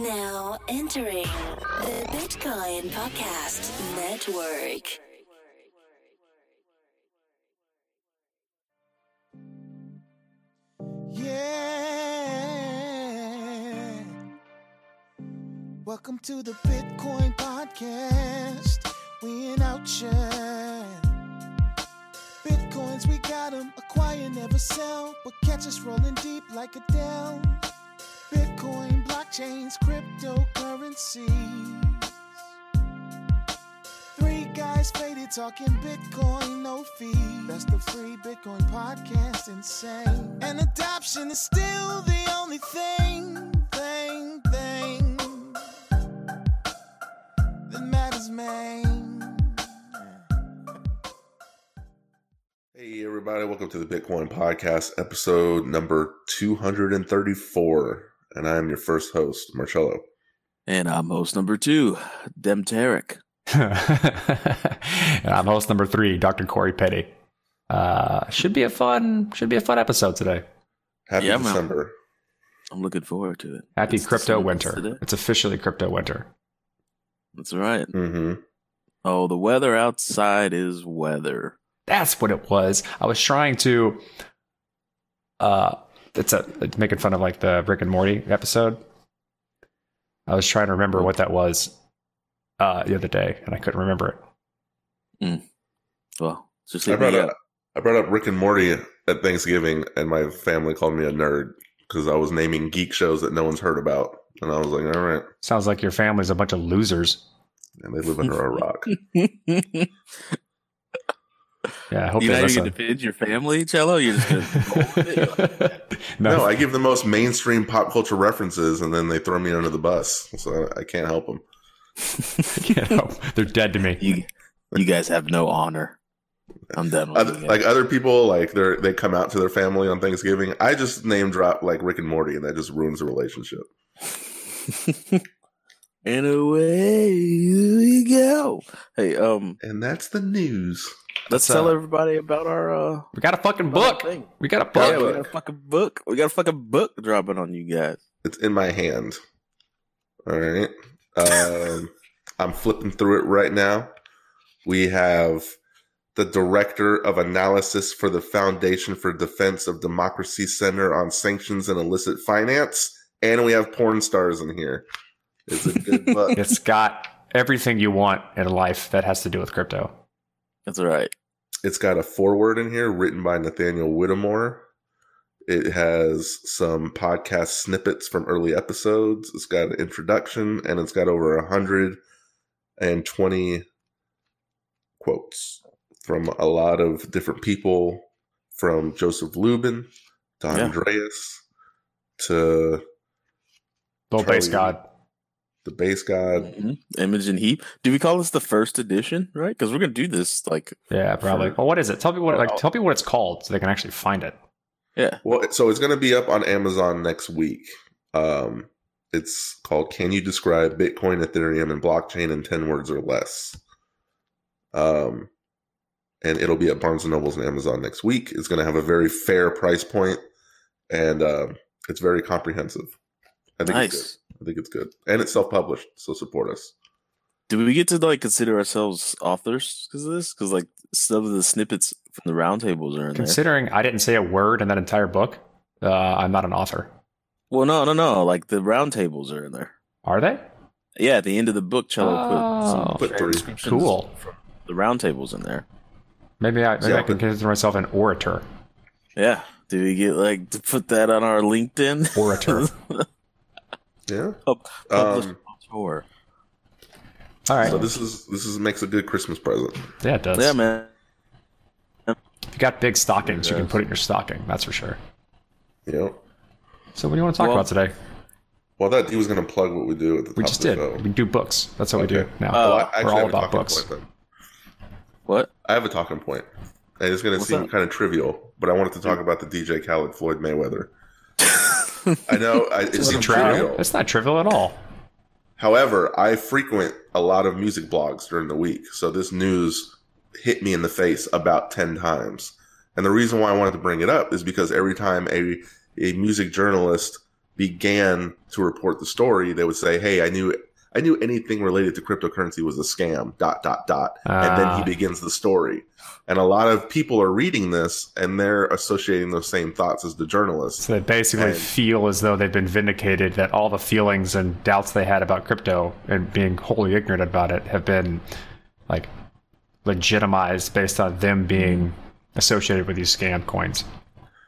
Now entering the Bitcoin Podcast Network. Yeah. Welcome to the Bitcoin Podcast. We in outshine. Bitcoins, we got 'em. Acquire, never sell. But catch us rolling deep like Adele. Bitcoin, blockchains, cryptocurrencies. Three guys faded talking Bitcoin, no fee. That's the free Bitcoin podcast, insane. And adoption is still the only thing, thing, thing that matters, man. Hey, everybody, welcome to the Bitcoin Podcast, episode number 234. And I am your first host, Marcello. And I'm host number two, Dem Tarek. and I'm host number three, Dr. Corey Petty. Uh, should be a fun, should be a fun episode today. Happy Yeah, man. December. I'm looking forward to it. Happy It's crypto December winter. today. It's officially crypto winter. That's right. Mm-hmm. Oh, the weather outside is weather. That's what it was. I was trying to, uh, it's a it's making fun of like the Rick and Morty episode. I was trying to remember what that was uh, the other day, and I couldn't remember it. Well, just I brought up up. I brought up Rick and Morty at Thanksgiving, and my family called me a nerd because I was naming geek shows that no one's heard about. And I was like, all right. Sounds like your family's a bunch of losers. And they live under a rock. you Yeah, I hope not they even listen. gonna defend your family, Cello? You're just gonna roll with it? no, I give the most mainstream pop culture references, and then they throw me under the bus. So I can't help them. can't help. They're dead to me. you, you guys have no honor. I'm done with Other, you. like other people, like they they come out to their family on Thanksgiving. I just name drop like Rick and Morty, and that just ruins the relationship. and away we go. Hey, um, And that's the news. Let's uh, tell everybody about our uh We got a fucking book. We got a Yeah, book. we got a fucking book. We got a fucking book dropping on you guys. It's in my hand. All right. Um, I'm flipping through it right now. We have the director of analysis for the Foundation for Defense of Democracy Center on Sanctions and Illicit Finance, and we have porn stars in here. It's a good book. It's got everything you want in life that has to do with crypto. That's all right. It's got a foreword in here written by Nathaniel Whittemore. It has some podcast snippets from early episodes. It's got an introduction and it's got over 120 quotes from a lot of different people from Joseph Lubin to Yeah. Andreas to Little base Charlie- god. The base god. Mhm. Imogen Heap. Do we call this the first edition? Right? Because we're gonna do this like Yeah, probably. For- Well, what is it? Tell me what like tell me what it's called so they can actually find it. yeah. Well, so it's going to be up on Amazon next week. Um, it's called "Can You Describe Bitcoin, Ethereum, and Blockchain in Ten Words or Less?" Um, and it'll be at Barnes and Nobles and Amazon next week. It's going to have a very fair price point, and um, it's very comprehensive. I think it's Nice. Good. I think it's good, and it's self-published, so support us. Do we get to like consider ourselves authors because of this? Because like some of the snippets from the roundtables are in there. Considering I didn't say a word in that entire book, uh, I'm not an author. Well, no, no, no. Like the roundtables are in there. Are they? Yeah, at the end of the book, Cello put some Oh, Put three. Cool. from the roundtables in there. Maybe I maybe Yeah, I can but- consider myself an orator. Yeah. Do we get like to put that on our LinkedIn? Orator. Yeah. Pub- Published Um, auteur. All right. So this is this is makes a good Christmas present. yeah, it does. Yeah, man. If you got big stockings, you can put it in your stocking. That's for sure. You know. So what do you want to talk Well- about today? Well, that he was going to plug what we do at the top We just of the did. show. We do books. That's what we do now. Uh, Oh, I actually We're all about books. point. What? I have a talking point. And it's going to What's seem up? kind of trivial, but I wanted to talk about the DJ Khaled Floyd Mayweather. I know I, it Is it seems trivial? trivial. It's not trivial at all. However, I frequent a lot of music blogs during the week, so this news hit me in the face about 10 times. And the reason why I wanted to bring it up is because every time a, a music journalist began to report the story, they would say, "Hey, I knew I knew anything related to cryptocurrency was a scam." Dot dot dot, and then he Ah. begins the story. And a lot of people are reading this and they're associating those same thoughts as the journalists. So they basically And- feel as though they've been vindicated that all the feelings and doubts they had about crypto and being wholly ignorant about it have been like legitimized based on them being associated with these scam coins.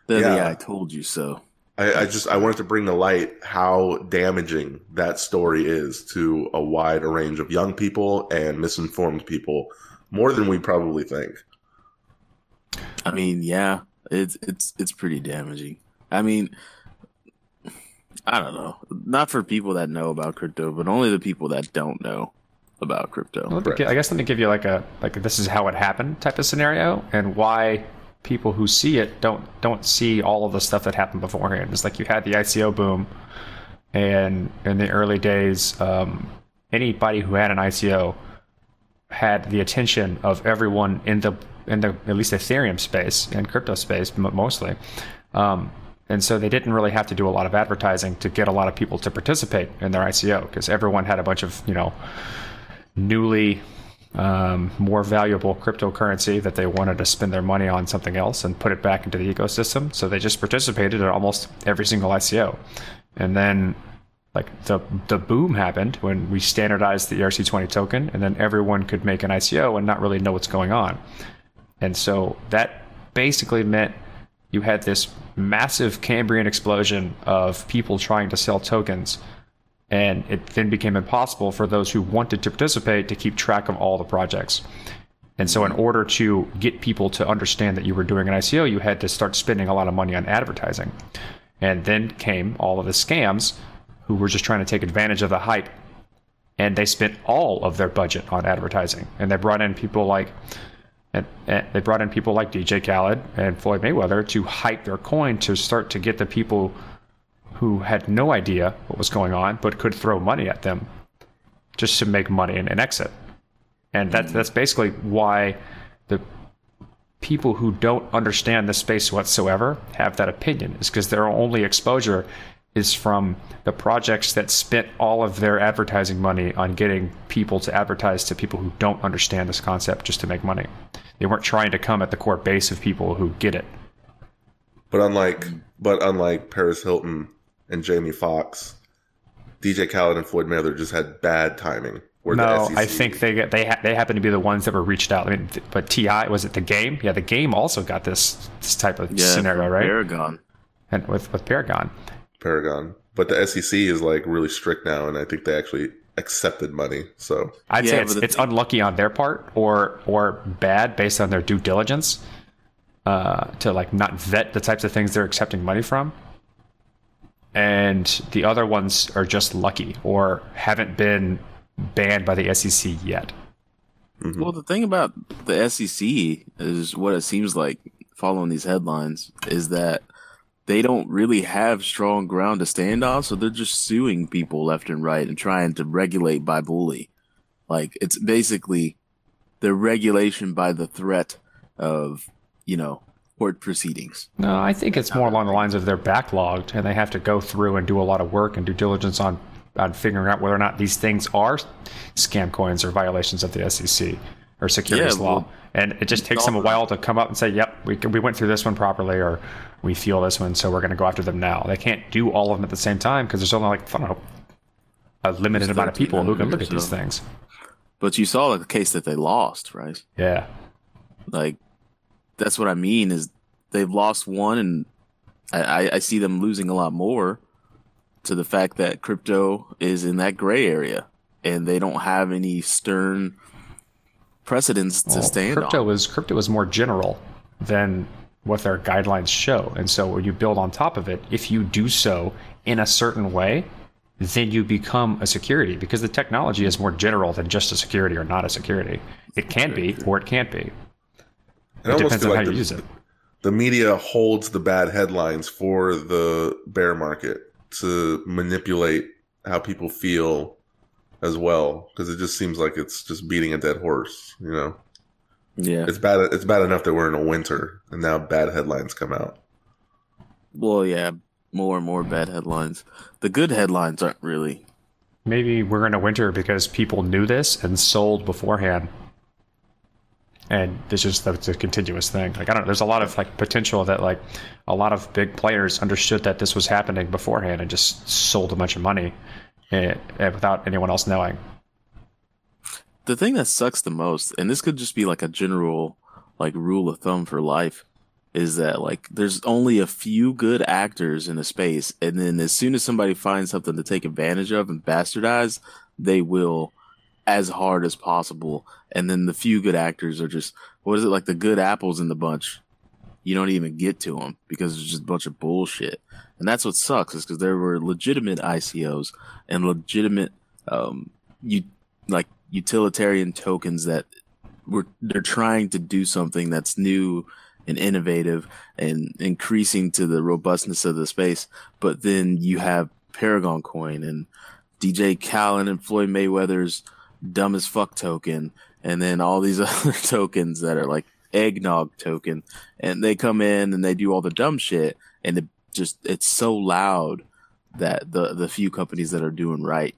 The, Yeah. yeah. I told you so. I, I just I wanted to bring to light how damaging that story is to a wide range of young people and misinformed people, more than we probably think. I mean, yeah, it's it's it's pretty damaging. I mean, I don't know. Not for people that know about crypto, but only the people that don't know about crypto. Let me gi- I guess let me give you like a like this is how it happened type of scenario and why people who see it don't don't see all of the stuff that happened beforehand. It's like you had the ICO boom, and in the early days, um, anybody who had an ICO had the attention of everyone in the in the at least Ethereum space and crypto space mostly. Um, and so they didn't really have to do a lot of advertising to get a lot of people to participate in their ICO because everyone had a bunch of you know newly um, more valuable cryptocurrency that they wanted to spend their money on something else and put it back into the ecosystem. So they just participated in almost every single ICO. And then like the the boom happened when we standardized the ERC20 token and then everyone could make an ICO and not really know what's going on. And so that basically meant you had this massive Cambrian explosion of people trying to sell tokens and it then became impossible for those who wanted to participate to keep track of all the projects. And so, in order to get people to understand that you were doing an ICO, you had to start spending a lot of money on advertising. And then came all of the scams who were just trying to take advantage of the hype. And they spent all of their budget on advertising. And they brought in people like and, and they brought in people like DJ Khaled and Floyd Mayweather to hype their coin to start to get the people who had no idea what was going on but could throw money at them just to make money and, and exit. And that, that's basically why the people who don't understand the space whatsoever have that opinion, is because their only exposure is from the projects that spent all of their advertising money on getting people to advertise to people who don't understand this concept just to make money. They weren't trying to come at the core base of people who get it. But unlike but unlike Paris Hilton and Jamie Foxx, DJ Khaled and Floyd Mayweather just had bad timing. Where No, the SEC I think they they ha- they happen to be the ones that were reached out. I mean, th- but T.I. was it the game? Yeah, the game also got this this type of Yeah, scenario, right? Paragon. And with with Paragon, Paragon. But the SEC is like really strict now, and I think they actually accepted money. So I'd Yeah, say it's the it's unlucky on their part or or bad based on their due diligence uh, to like not vet the types of things they're accepting money from. And the other ones are just lucky or haven't been banned by the SEC yet. Mm-hmm. Well, the thing about the SEC is what it seems like following these headlines is that they don't really have strong ground to stand on, so they're just suing people left and right and trying to regulate by bully. Like it's basically the regulation by the threat of, you know, court proceedings. No, I think it's more along the lines of they're backlogged and they have to go through and do a lot of work and due diligence on on figuring out whether or not these things are scam coins or violations of the SEC or securities Yeah, law. well, and it just takes them a while to come up and say, "Yep, we we went through this one properly," or "We feel this one, so we're going to go after them now." They can't do all of them at the same time because there's only like I don't know a limited amount of people who can look at or these things. But you saw the case that they lost, right? Yeah, Like that's what I mean is they've lost one, and I, I, see them losing a lot more to the fact that crypto is in that gray area, and they don't have any stern precedents to Well, stand crypto on. is crypto is more general than what their guidelines show, and so when you build on top of it, if you do so in a certain way, then you become a security because the technology is more general than just a security or not a security. It can be or it can't be. It It almost depends on like how you the, use it. the media holds the bad headlines for the bear market to manipulate how people feel as well because it just seems like it's just beating a dead horse you know Yeah. it's bad it's bad enough that we're in a winter and now bad headlines come out Well, yeah. more and more bad headlines. The good headlines aren't really. Maybe we're in a winter because people knew this and sold beforehand. And it's just that's a continuous thing. Like I don't know, there's a lot of like potential that like a lot of big players understood that this was happening beforehand and just sold a bunch of money eh, eh, without anyone else knowing. The thing that sucks the most, and this could just be like a general like rule of thumb for life, is that like there's only a few good actors in a space, and then as soon as somebody finds something to take advantage of and bastardize, they will as hard as possible. And then the few good actors are just what is it like the good apples in the bunch? You don't even get to them because it's just a bunch of bullshit. And that's what sucks is because there were legitimate ICOs and legitimate um you like utilitarian tokens that were they're trying to do something that's new and innovative and increasing to the robustness of the space. But then you have Paragon Coin and DJ Khaled and Floyd Mayweather's dumb as fuck token, and then all these other tokens that are like eggnog token, and they come in and they do all the dumb shit, and it just it's so loud that the the few companies that are doing right,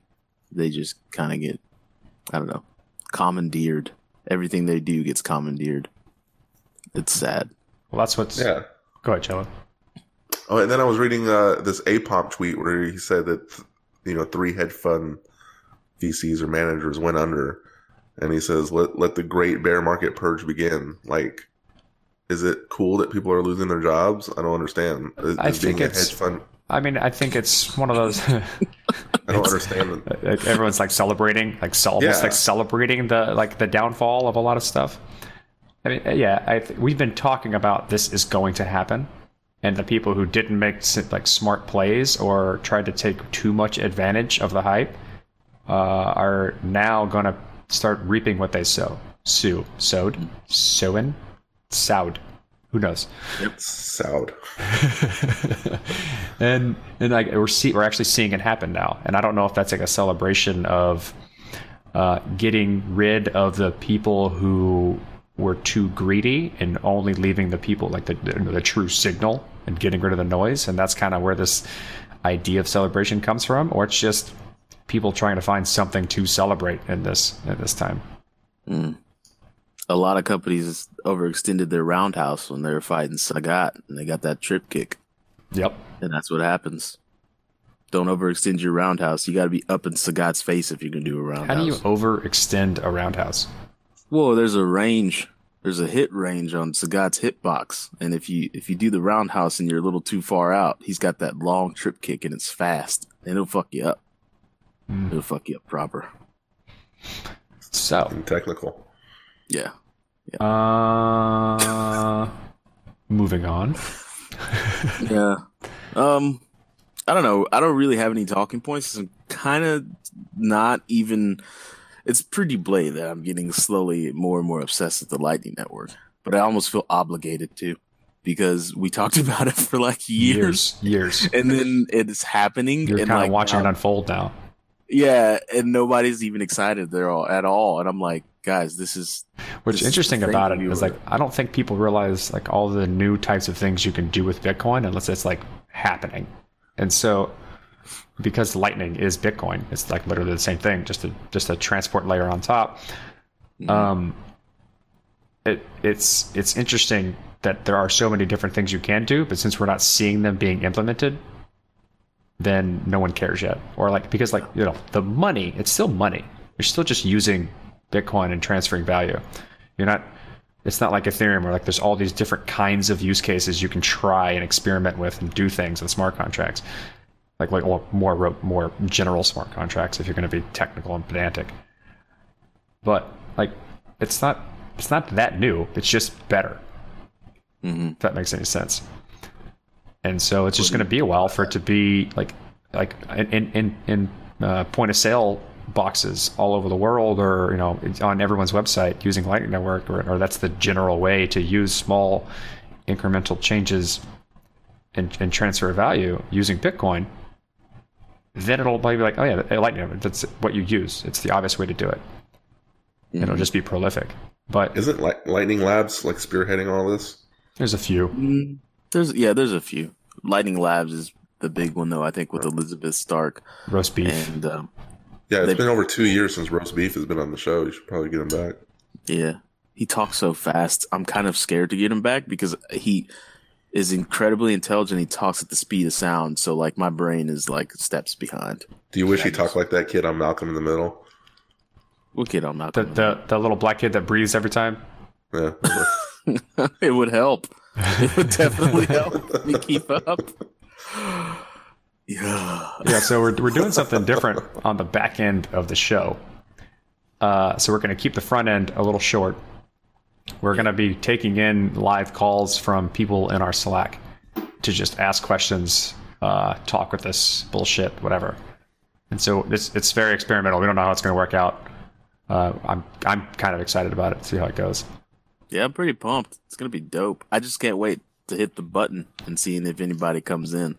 they just kind of get, I don't know, commandeered. Everything they do gets commandeered. It's sad. Well, that's what's. Yeah. Go ahead, Cello. Oh, and then I was reading uh, this APOP tweet where he said that you know three hedge fund VCs or managers went under, and he says let let the great bear market purge begin. Like, is it cool that people are losing their jobs? I don't understand. Is, I is think a it's- hedge fund. I mean, I think it's one of those. I don't understand. everyone's like celebrating, like almost Yeah. like celebrating the like the downfall of a lot of stuff. I mean, uh, yeah, I th- we've been talking about this is going to happen, and the people who didn't make like smart plays or tried to take too much advantage of the hype uh, are now going to start reaping what they sow. Sue, sowed, sowing, sowed. Who knows? Sowed. and and like we're see, we're actually seeing it happen now. And I don't know if that's like a celebration of uh, getting rid of the people who were too greedy and only leaving the people like the the, the true signal and getting rid of the noise. And that's kind of where this idea of celebration comes from, or it's just people trying to find something to celebrate in this at this time. Hmm. A lot of companies overextended their roundhouse when they were fighting Sagat, and they got that trip kick. Yep. And that's what happens. Don't overextend your roundhouse. You got to be up in Sagat's face if you're gonna do a roundhouse. How do you overextend a roundhouse? Well, there's a range. There's a hit range on Sagat's hitbox, and if you if you do the roundhouse and you're a little too far out, he's got that long trip kick and it's fast, and it'll fuck you up. It'll fuck you up proper. So, and technical. Yeah. uh, moving on. Yeah. Um, I don't know. I don't really have any talking points. I'm kind of not even. It's pretty blatant that I'm getting slowly more and more obsessed with the Lightning Network, but I almost feel obligated to because we talked about it for like years, years, years. and then it's happening. You're and kind of like, watching now- it unfold now. Yeah, and nobody's even excited there all at all. And I'm like, guys, this is What's is interesting about it is like I don't think people realize like all the new types of things you can do with Bitcoin unless it's like happening. And so because Lightning is Bitcoin, it's like literally the same thing, just a just a transport layer on top. Um it it's it's interesting that there are so many different things you can do, but since we're not seeing them being implemented, then no one cares yet. Or like because like you know the money, it's still money. You're still just using Bitcoin and transferring value. You're not. It's not like Ethereum where like there's all these different kinds of use cases you can try and experiment with and do things with smart contracts. Like like or more more general smart contracts if you're going to be technical and pedantic. But like it's not it's not that new. It's just better. Mm-hmm. If that makes any sense. And so it's just going to be a while for it to be like like in in in uh, point of sale boxes all over the world, or you know, on everyone's website using Lightning Network, or, or that's the general way to use small incremental changes and, and transfer value using Bitcoin. Then it'll probably be like, oh yeah, Lightning Network. That's what you use. It's the obvious way to do it. It'll just be prolific. But Isn't Light- Lightning Labs like spearheading all this? there's a few. There's yeah, there's a few. Lightning Labs is the big one though. I think with Elizabeth Stark Roast beef. and um, Yeah, it's They- been over two years since roast beef has been on the show. You should probably get him back. yeah, he talks so fast. I'm kind of scared to get him back because he is incredibly intelligent. He talks at the speed of sound, so like my brain is like steps behind. Do you wish he talked like that kid on Malcolm in the Middle? We'll get on that. the, the the little black kid that breathes every time. Yeah. it would help. It would definitely help me keep up. Yeah. Yeah, so we're we're doing something different on the back end of the show. Uh, so we're going to keep the front end a little short. We're going to be taking in live calls from people in our Slack to just ask questions, uh, talk with us, bullshit, whatever. And so it's it's very experimental. We don't know how it's going to work out. Uh, I'm I'm kind of excited about it. See how it goes. Yeah, I'm pretty pumped. It's gonna be dope. I just can't wait to hit the button and seeing if anybody comes in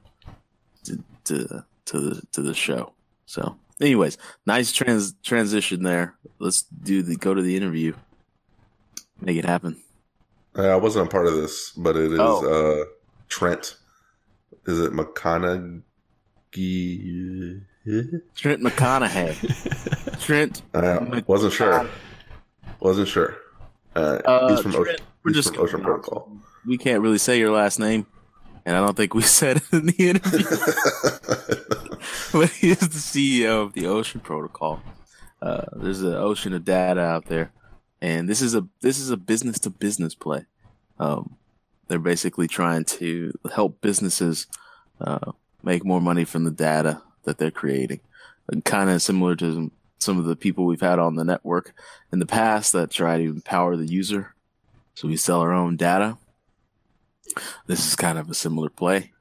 to to to the to the show. So, anyways, nice trans transition there. Let's do the go to the interview. Make it happen. Uh, I wasn't a part of this, but it is Oh. uh, Trent. Is it McConaghy? Trent McConaghy. Trent. I wasn't sure. Wasn't sure. Uh, Uh, he's from Trent, Ocean, we're he's just from Ocean Protocol. We can't really say your last name, and I don't think we said it in the interview. but he is the CEO of the Ocean Protocol. Uh, there's an ocean of data out there, and this is a this is a business to business play. Um, they're basically trying to help businesses uh, make more money from the data that they're creating. Kind of similar to some, some of the people we've had on the network in the past that try to empower the user. So we sell our own data. This is kind of a similar play.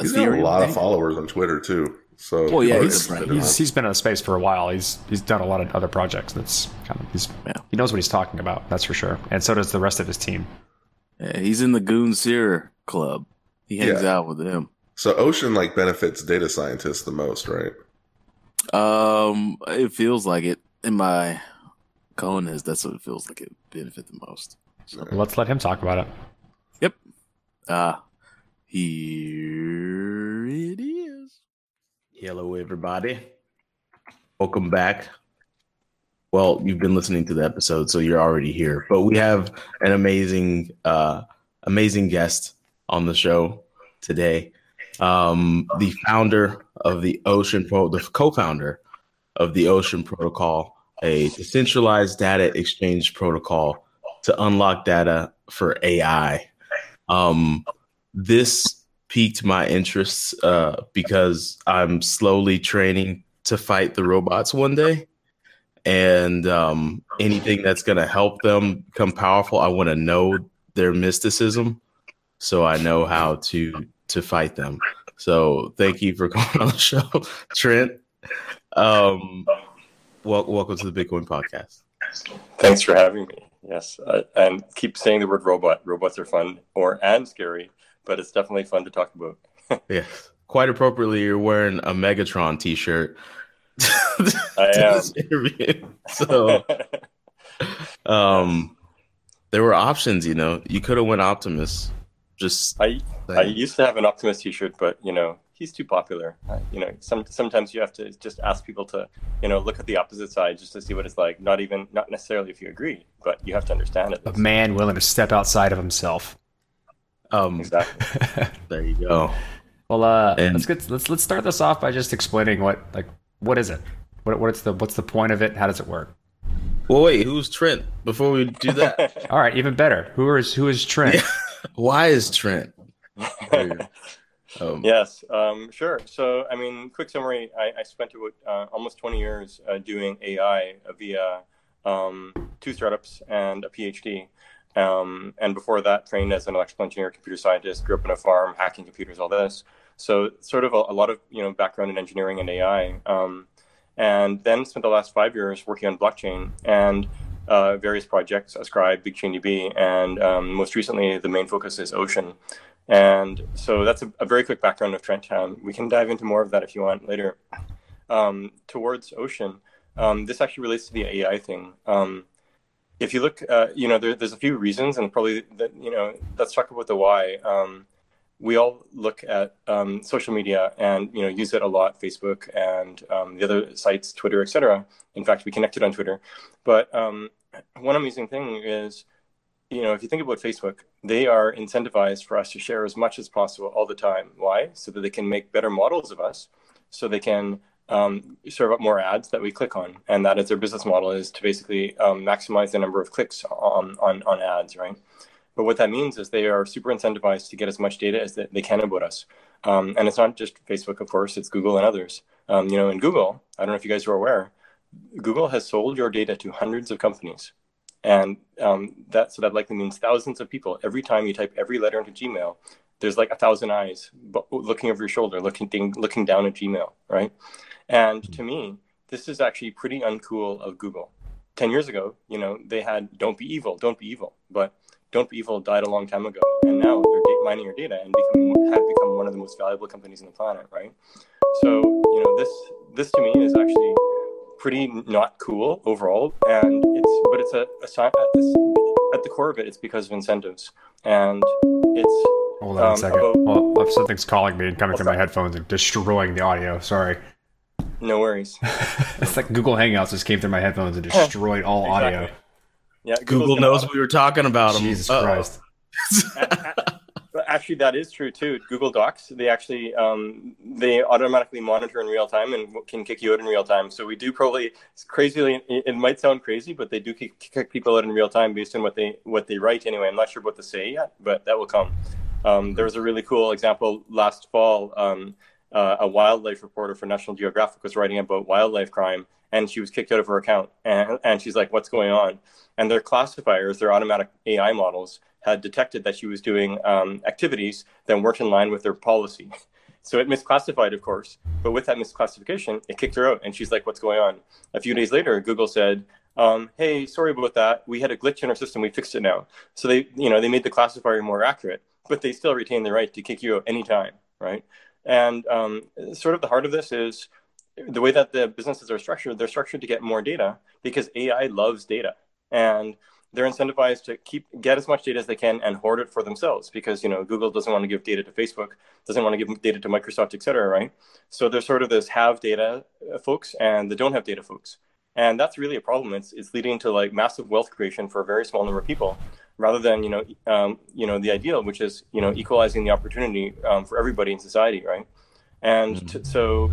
he's got a Ethereum lot of followers on Twitter too. So Well, yeah, he's- He's, he's been in the space for a while. He's he's done a lot of other projects. That's kind of he's Yeah. he knows what he's talking about. That's for sure. And so does the rest of his team. Yeah, he's in the Goon Seer Club. He hangs Yeah. out with them. so Ocean like benefits data scientists the most, right? Um, it feels like it in my cojones. That's what it feels like. It benefit the most. So, Let's let him talk about it. yep. Uh here it is. Hello, everybody. Welcome back. Well, you've been listening to the episode, so you're already here. But we have an amazing, uh, amazing guest on the show today. Um, the founder of the Ocean Pro, the co-founder of the Ocean Protocol, a decentralized data exchange protocol to unlock data for AI. Um, this piqued my interests uh, because I'm slowly training to fight the robots one day. And um, anything that's going to help them become powerful, I want to know their mysticism so I know how to to fight them. So thank you for coming on the show, Trent. Um, wel- welcome to the Bitcoin podcast. Thanks for having me. Yes, uh, and keep saying the word robot. Robots are fun or and scary, but it's definitely fun to talk about. Yes, quite appropriately, you're wearing a Megatron T-shirt. I am. interview. So, um, there were options. You know, you could have went Optimus. Just I I used to have an Optimus T-shirt, but you know he's too popular. Uh, you know, some sometimes you have to just ask people to you know look at the opposite side just to see what it's like. Not even not necessarily if you agree, but you have to understand it. A man willing to step outside of himself. um, Exactly. there you go. Well, uh, And- let's get let's let's start this off by just explaining what like what is it? What what's the what's the point of it? How does it work? Well, wait, who's Trent? Before we do that, All right, even better. Who is who is Trent? why is Trent? Um, Yes, um, sure. So, I mean, quick summary: I, I spent uh, almost 20 years uh, doing AI via um, two startups and a PhD. Um, and before that, trained as an electrical engineer, computer scientist, grew up on a farm, hacking computers, all this. So, sort of a, a lot of you know background in engineering and AI. Um, and then spent the last five years working on blockchain and uh, various projects, Ascribe, BigChainDB, and um, most recently, the main focus is Ocean. And so that's a, a very quick background of Trent. Town. we can dive into more of that if you want later. Um, towards Ocean, um, this actually relates to the AI thing. Um, if you look, uh, you know, there, there's a few reasons, and probably that, you know, let's talk about the why. Um, we all look at um, social media and you know use it a lot, Facebook and um, the other sites, Twitter, etc. In fact, we connected on Twitter. But um, one amazing thing is, you know, if you think about Facebook, they are incentivized for us to share as much as possible all the time. Why? So that they can make better models of us, so they can um, serve up more ads that we click on, and that is their business model is to basically um, maximize the number of clicks on, on on ads, right? But what that means is they are super incentivized to get as much data as they can about us. Um, and it's not just Facebook, of course, it's Google and others. Um, you know, in Google, I don't know if you guys are aware, Google has sold your data to hundreds of companies. And um, that so that likely means thousands of people. Every time you type every letter into Gmail, there's like a thousand eyes looking over your shoulder, looking looking down at Gmail, right? And to me, this is actually pretty uncool of Google. Ten years ago, you know, they had "Don't be evil, don't be evil," but don't Be Evil died a long time ago, and now they're mining your data and become, have become one of the most valuable companies on the planet, right? So you know this this to me is actually pretty not cool overall, and it's but it's a, a at, this, at the core of it, it's because of incentives, and it's Hold on um, a second. About, well, something's calling me and coming through my headphones and destroying the audio. Sorry. No worries. it's like Google Hangouts just came through my headphones and destroyed all exactly. audio. Yeah, Google knows what we were talking about them. Jesus Uh-oh. Christ. actually, that is true too. Google Docs, they actually um, they automatically monitor in real time and can kick you out in real time. So we do probably it's crazily. It might sound crazy, but they do kick, kick people out in real time based on what they what they write. Anyway, I'm not sure what to say yet, but that will come. Um, there was a really cool example last fall. Um, uh, a wildlife reporter for National Geographic was writing about wildlife crime, and she was kicked out of her account. And, and she's like, "What's going on?" And their classifiers, their automatic AI models, had detected that she was doing um, activities that weren't in line with their policy. So it misclassified, of course. But with that misclassification, it kicked her out. And she's like, what's going on? A few days later, Google said, um, hey, sorry about that. We had a glitch in our system. We fixed it now. So they, you know, they made the classifier more accurate, but they still retain the right to kick you out anytime, right? And um, sort of the heart of this is the way that the businesses are structured. They're structured to get more data because AI loves data and they're incentivized to keep get as much data as they can and hoard it for themselves because you know Google doesn't want to give data to Facebook, doesn't want to give data to Microsoft, et cetera, right? So there's sort of this have data uh, folks and the don't have data folks, and that's really a problem. It's it's leading to like massive wealth creation for a very small number of people, rather than you know um, you know the ideal, which is you know equalizing the opportunity um, for everybody in society, right? And mm-hmm. t- so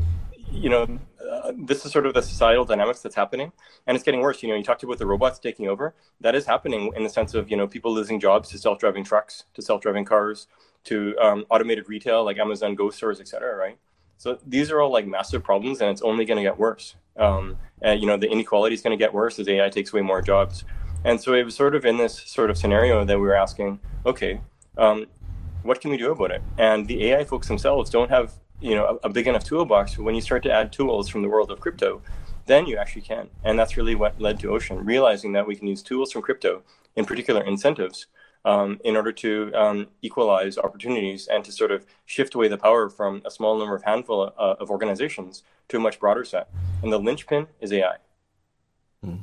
you know, uh, this is sort of the societal dynamics that's happening, and it's getting worse. You know, you talked about the robots taking over. That is happening in the sense of you know people losing jobs to self-driving trucks, to self-driving cars, to um, automated retail like Amazon Go stores, et cetera. Right. So these are all like massive problems, and it's only going to get worse. Um, and you know, the inequality is going to get worse as AI takes away more jobs. And so it was sort of in this sort of scenario that we were asking, okay, um, what can we do about it? And the AI folks themselves don't have you know a, a big enough toolbox when you start to add tools from the world of crypto then you actually can. And that's really what led to ocean realizing that we can use tools from crypto in particular incentives um, in order to um, equalize opportunities and to sort of shift away the power from a small number of handful uh, of organizations to a much broader set. And the linchpin is ai hmm.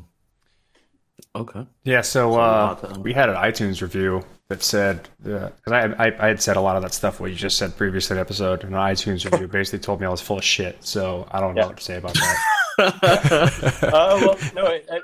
okay. Yeah so uh, we had an itunes review that said because uh, I, I, I had said a lot of that stuff what you just said previously in the episode and an iTunes review basically told me I was full of shit. So I don't know what to say about that. uh, well, no, I, I,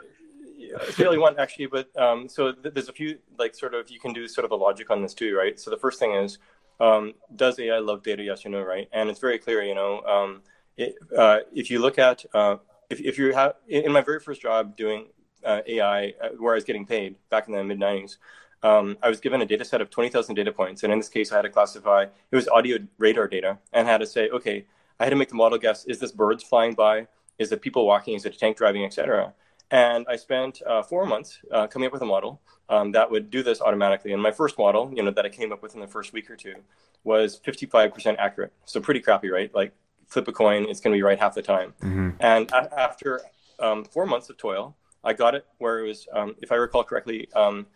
it's really one actually, but um, so th- there's a few like sort of you can do sort of a logic on this too, right? So the first thing is, um, does AI love data? Yes or no, right? And it's very clear, you know, um, it, uh, if you look at uh, if if you have in my very first job doing uh, AI, uh, where I was getting paid back in the mid '90s um, I was given a data set of 20,000 data points. And in this case, I had to classify, it was audio radar data, and had to say, okay, I had to make the model guess, is this birds flying by? Is it people walking? Is it a tank driving, etc. And I spent uh, four months uh, coming up with a model um, that would do this automatically. And my first model, you know, that I came up with in the first week or two was 55% accurate. So pretty crappy, right? Like flip a coin, it's going to be right half the time. Mm-hmm. And a- after um, four months of toil, I got it where it was, um, if I recall correctly, um,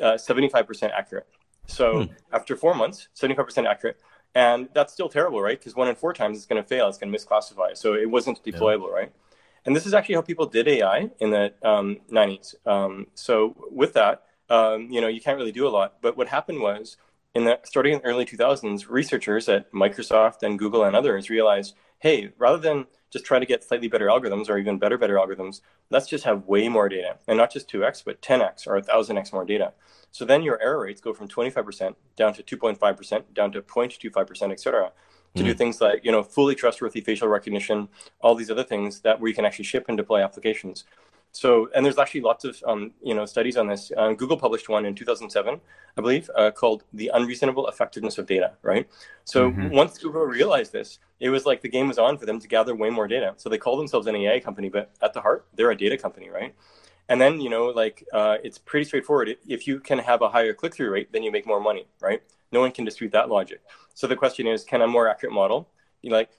uh, 75% accurate. So hmm. after four months, 75% accurate. And that's still terrible, right? Because one in four times it's going to fail, it's going to misclassify. So it wasn't deployable, yeah. right? And this is actually how people did AI in the um, 90s. Um, so with that, um, you know, you can't really do a lot. But what happened was in the starting in the early 2000s, researchers at Microsoft and Google and others realized, hey, rather than just try to get slightly better algorithms or even better, better algorithms, let's just have way more data and not just 2x, but 10x or 1000x more data. So then your error rates go from 25% down to 2.5%, down to 0.25%, et cetera, to mm. do things like, you know, fully trustworthy facial recognition, all these other things that where you can actually ship and deploy applications. So, and there's actually lots of, um, you know, studies on this. Uh, Google published one in 2007, I believe, uh, called "The Unreasonable Effectiveness of Data." Right. So mm-hmm. once Google realized this, it was like the game was on for them to gather way more data. So they call themselves an AI company, but at the heart, they're a data company, right? And then, you know, like uh, it's pretty straightforward. If you can have a higher click through rate, then you make more money, right? No one can dispute that logic. So the question is, can a more accurate model, you like,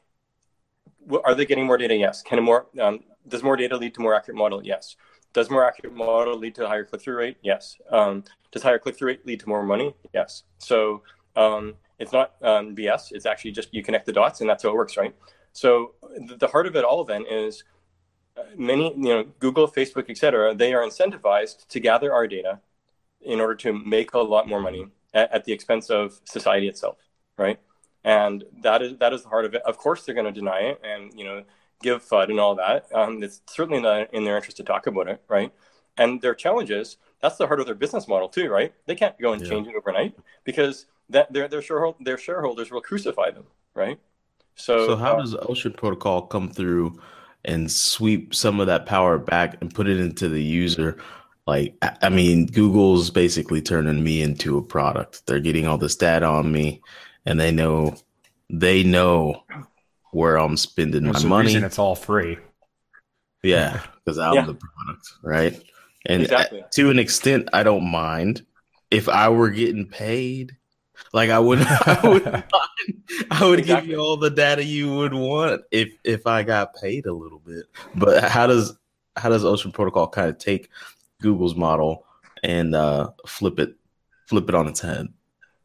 are they getting more data? Yes. Can more um, does more data lead to more accurate model? Yes. Does more accurate model lead to a higher click through rate? Yes. Um, does higher click through rate lead to more money? Yes. So um, it's not um, BS. It's actually just you connect the dots, and that's how it works, right? So the heart of it all then is uh, many, you know, Google, Facebook, etc. They are incentivized to gather our data in order to make a lot more money at, at the expense of society itself, right? And that is that is the heart of it. Of course, they're going to deny it, and you know, give FUD and all that. Um, it's certainly not in their interest to talk about it, right? And their challenges, that's the heart of their business model too, right? They can't go and yeah. change it overnight because that their their shareholder, their shareholders will crucify them, right? So, so how uh, does Ocean Protocol come through and sweep some of that power back and put it into the user? Like, I mean, Google's basically turning me into a product. They're getting all this data on me, and they know they know where I'm spending my money. And it's all free. Yeah, because I'm yeah. the product, right? And exactly. to an extent, I don't mind if I were getting paid. Like I would, I would, I would exactly. give you all the data you would want if if I got paid a little bit. But how does how does Ocean Protocol kind of take Google's model and uh, flip it flip it on its head?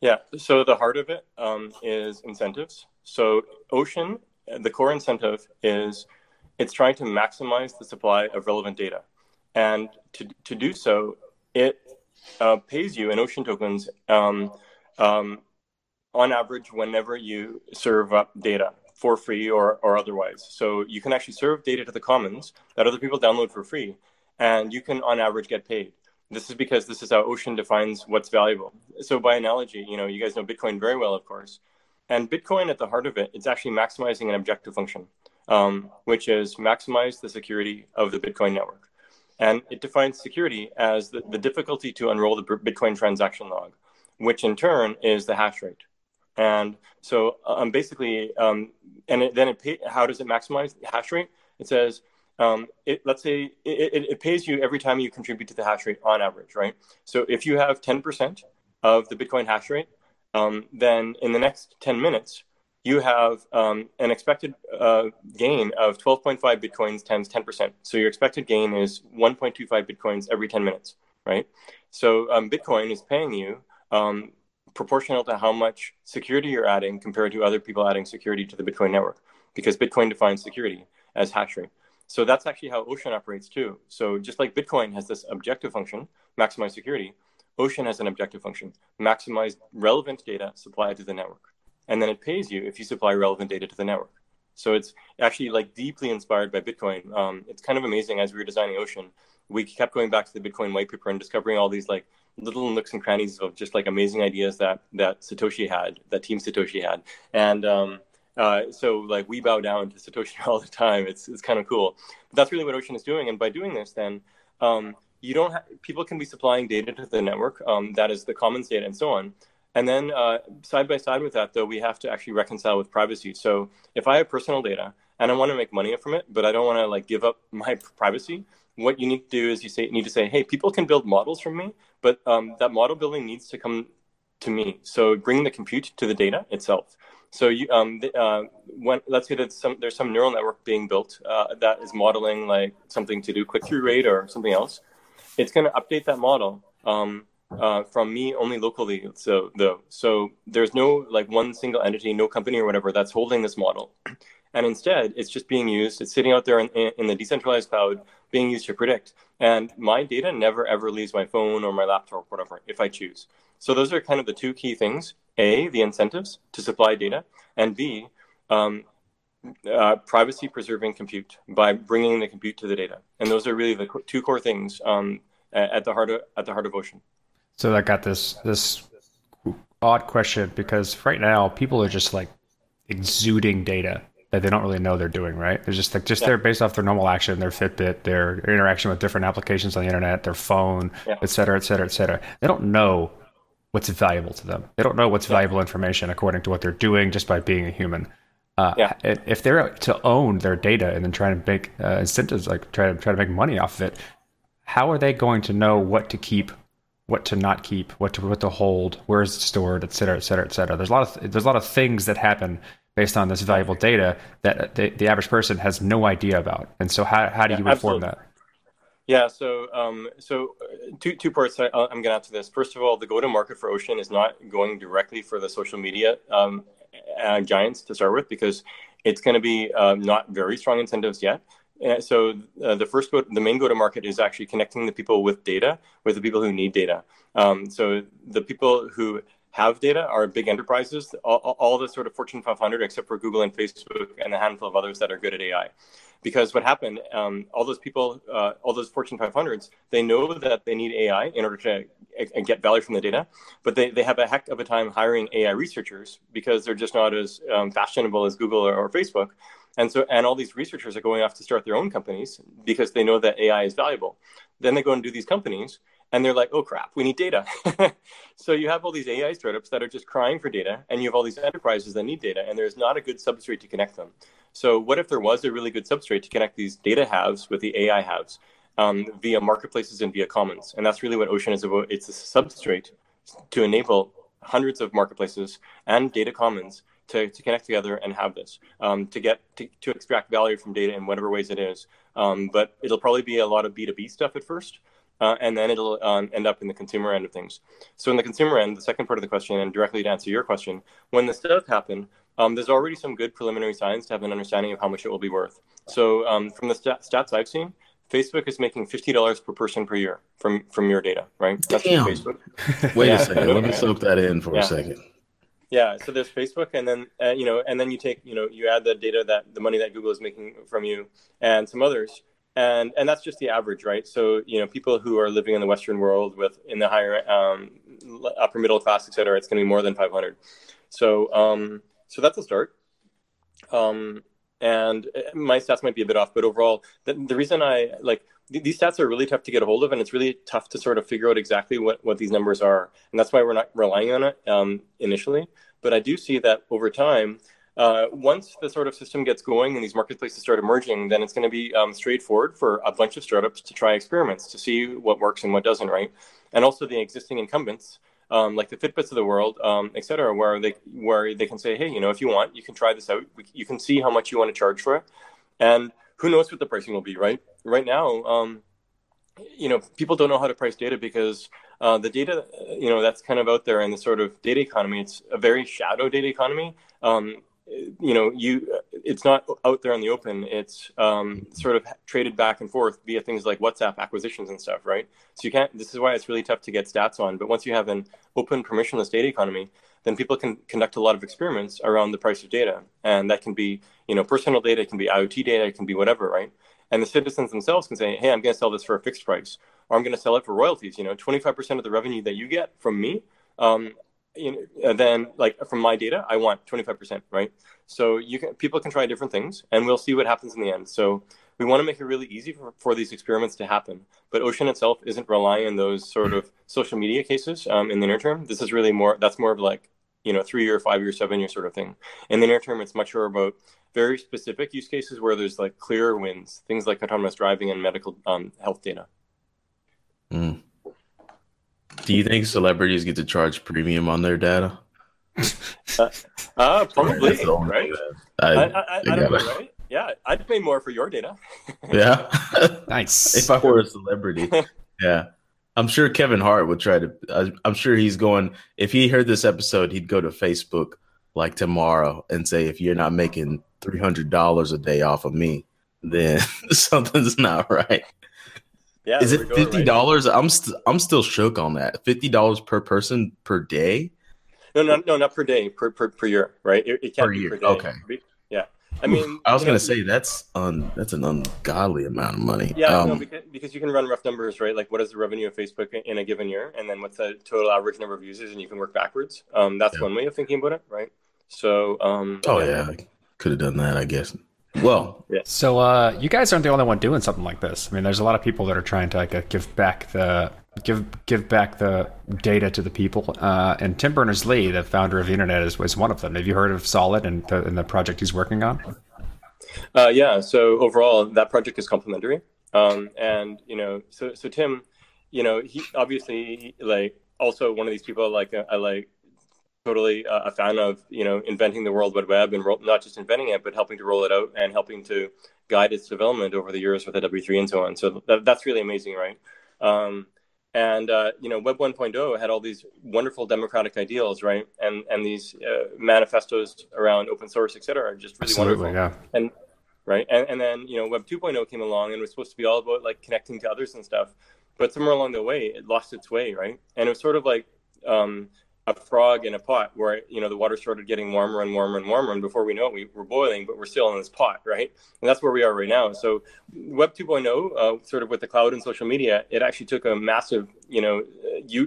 Yeah. So the heart of it um, is incentives. So Ocean the core incentive is it's trying to maximize the supply of relevant data. And to, to do so, it uh, pays you in ocean tokens um, um, on average whenever you serve up data for free or, or otherwise. So you can actually serve data to the commons that other people download for free, and you can on average get paid. This is because this is how Ocean defines what's valuable. So by analogy, you know, you guys know Bitcoin very well, of course. And Bitcoin, at the heart of it, it's actually maximizing an objective function, um, which is maximize the security of the Bitcoin network. And it defines security as the, the difficulty to unroll the Bitcoin transaction log, which in turn is the hash rate. And so um, basically, um, and it, then it how does it maximize the hash rate? It says, um, it, let's say it, it, it, pays you every time you contribute to the hash rate on average, right? So if you have 10% of the Bitcoin hash rate, um, then in the next 10 minutes, you have um, an expected uh, gain of 12.5 bitcoins times 10%. So your expected gain is 1.25 bitcoins every 10 minutes, right? So um, Bitcoin is paying you um, proportional to how much security you're adding compared to other people adding security to the Bitcoin network, because Bitcoin defines security as hash rate. So that's actually how Ocean operates too. So just like Bitcoin has this objective function, maximize security, Ocean has an objective function maximize relevant data supplied to the network. And then it pays you if you supply relevant data to the network. So it's actually like deeply inspired by Bitcoin. Um, it's kind of amazing as we were designing Ocean, we kept going back to the Bitcoin white paper and discovering all these like little nooks and crannies of just like amazing ideas that that Satoshi had, that Team Satoshi had, and um, uh, so like we bow down to Satoshi all the time. It's it's kind of cool. But that's really what Ocean is doing, and by doing this, then um, you don't have people can be supplying data to the network um, that is the commons data and so on and then uh, side by side with that though we have to actually reconcile with privacy so if i have personal data and i want to make money from it but i don't want to like give up my privacy what you need to do is you say need to say hey people can build models from me but um, that model building needs to come to me so bring the compute to the data itself so you, um, uh, when, let's say that some, there's some neural network being built uh, that is modeling like something to do click through rate or something else it's going to update that model um, uh, from me only locally. So though, so there's no like one single entity, no company or whatever that's holding this model, and instead it's just being used. It's sitting out there in, in the decentralized cloud, being used to predict. And my data never ever leaves my phone or my laptop or whatever if I choose. So those are kind of the two key things: a, the incentives to supply data, and b, um, uh, privacy preserving compute by bringing the compute to the data. And those are really the two core things um, at the heart of at the heart of Ocean. So I got this this odd question because right now people are just like exuding data that they don't really know they're doing, right? They're just like just yeah. they're based off their normal action, their Fitbit, their interaction with different applications on the internet, their phone, yeah. et cetera, et cetera, et cetera. They don't know what's valuable to them. They don't know what's yeah. valuable information according to what they're doing just by being a human. Uh, yeah. If they're to own their data and then try to make uh, incentives, like try to try to make money off of it, how are they going to know what to keep, what to not keep, what to what to hold, where is it stored, et cetera, et cetera, et cetera? There's a lot of there's a lot of things that happen based on this valuable data that the, the average person has no idea about. And so, how how do you yeah, inform that? Yeah, so um, so uh, two two parts. I, am going to answer this. First of all, the go to market for Ocean is not going directly for the social media um, uh, giants to start with because it's going to be uh, not very strong incentives yet. And so uh, the first go, the main go to market is actually connecting the people with data with the people who need data. Um, so the people who have data are big enterprises, all, all, the sort of Fortune 500 except for Google and Facebook and a handful of others that are good at AI. Because what happened, um, all those people, uh, all those Fortune 500s, they know that they need AI in order to get value from the data, but they, they have a heck of a time hiring AI researchers because they're just not as um, fashionable as Google or, or Facebook. And so, and all these researchers are going off to start their own companies because they know that AI is valuable. Then they go and do these companies, and they're like, "Oh crap, we need data." so you have all these AI startups that are just crying for data, and you have all these enterprises that need data, and there's not a good substrate to connect them. So, what if there was a really good substrate to connect these data halves with the AI halves? um, via marketplaces and via commons. And that's really what Ocean is about. It's a substrate to enable hundreds of marketplaces and data commons to, to connect together and have this um, to get to, to extract value from data in whatever ways it is. Um, but it'll probably be a lot of B2B stuff at first. Uh, and then it'll um, end up in the consumer end of things. So in the consumer end, the second part of the question, and directly to answer your question, when this does happen, um, there's already some good preliminary signs to have an understanding of how much it will be worth. So um, from the stat- stats I've seen, Facebook is making fifty dollars per person per year from from your data, right? That's Damn. Facebook. Wait yeah. a second. Let me soak that in for yeah. a second. Yeah. So there's Facebook, and then uh, you know, and then you take you know you add the data that the money that Google is making from you, and some others, and and that's just the average, right? So you know, people who are living in the Western world with in the higher um, upper middle class, et cetera, it's going to be more than five hundred. So um, so that's a start. Um, and uh, my stats might be a bit off, but overall, the, the reason I like these stats are really tough to get a hold of, and it's really tough to sort of figure out exactly what, what these numbers are, and that's why we're not relying on it um, initially. But I do see that over time, uh, once the sort of system gets going and these marketplaces start emerging, then it's going to be um, straightforward for a bunch of startups to try experiments to see what works and what doesn't, right? And also the existing incumbents um, like the Fitbits of the world, um, et cetera, where they where they can say, hey, you know, if you want, you can try this out. You can see how much you want to charge for it, and who knows what the pricing will be, right? Right now, um, you know, people don't know how to price data because uh, the data, you know, that's kind of out there in the sort of data economy. It's a very shadow data economy. Um, you know, you it's not out there in the open. It's um, sort of traded back and forth via things like WhatsApp acquisitions and stuff, right? So you can't. This is why it's really tough to get stats on. But once you have an open, permissionless data economy, then people can conduct a lot of experiments around the price of data, and that can be, you know, personal data, it can be IoT data, it can be whatever, right? And the citizens themselves can say, hey, I'm going to sell this for a fixed price, or I'm going to sell it for royalties. You know, 25% of the revenue that you get from me, um, you know, then like from my data, I want 25%, right? So you can people can try different things and we'll see what happens in the end. So we want to make it really easy for, for these experiments to happen. But Ocean itself isn't relying on those sort of social media cases um, in the near term. This is really more, that's more of like, you know, three year, five year, seven year sort of thing. In the near term, it's much more about very specific use cases where there's like clear wins, things like autonomous driving and medical um, health data. Mm. Do you think celebrities get to charge premium on their data? uh, uh, probably, right? I, I, I, I don't know, right? Yeah, I'd pay more for your data. yeah, nice. If I were a celebrity, yeah, I'm sure Kevin Hart would try to. I'm sure he's going. If he heard this episode, he'd go to Facebook like tomorrow and say, "If you're not making three hundred dollars a day off of me, then something's not right." Yeah. Is it fifty dollars? Right? I'm st- I'm still shook on that. Fifty dollars per person per day. No, no, no, not per day, per per, per year, right? It, it can't per be year. per day. Okay. Yeah. I mean, I was gonna know, say that's un that's an ungodly amount of money. Yeah, um, no, because, because you can run rough numbers, right? Like, what is the revenue of Facebook in a given year, and then what's the total average number of users, and you can work backwards. Um, that's yeah. one way of thinking about it, right? So, um, oh yeah, yeah could have done that, I guess. Well, yeah. So uh, you guys aren't the only one doing something like this. I mean, there's a lot of people that are trying to like, give back the give give back the data to the people. Uh, and Tim Berners Lee, the founder of the internet, is was one of them. Have you heard of Solid and the, and the project he's working on? Uh, yeah. So overall, that project is complementary. Um, and you know, so so Tim, you know, he obviously like also one of these people like uh, I like totally uh, a fan of you know inventing the World Wide Web and not just inventing it, but helping to roll it out and helping to guide its development over the years with the W3 and so on. So that, that's really amazing, right? Um, and uh, you know, Web 1.0 had all these wonderful democratic ideals, right? And and these uh, manifestos around open source, et cetera, are just really Absolutely, wonderful. Yeah. And right, and, and then you know, Web 2.0 came along and was supposed to be all about like connecting to others and stuff, but somewhere along the way, it lost its way, right? And it was sort of like um, a frog in a pot where you know the water started getting warmer and warmer and warmer and before we know it we were boiling but we're still in this pot right? And that's where we are right now. So web 2.0 uh, sort of with the cloud and social media it actually took a massive you know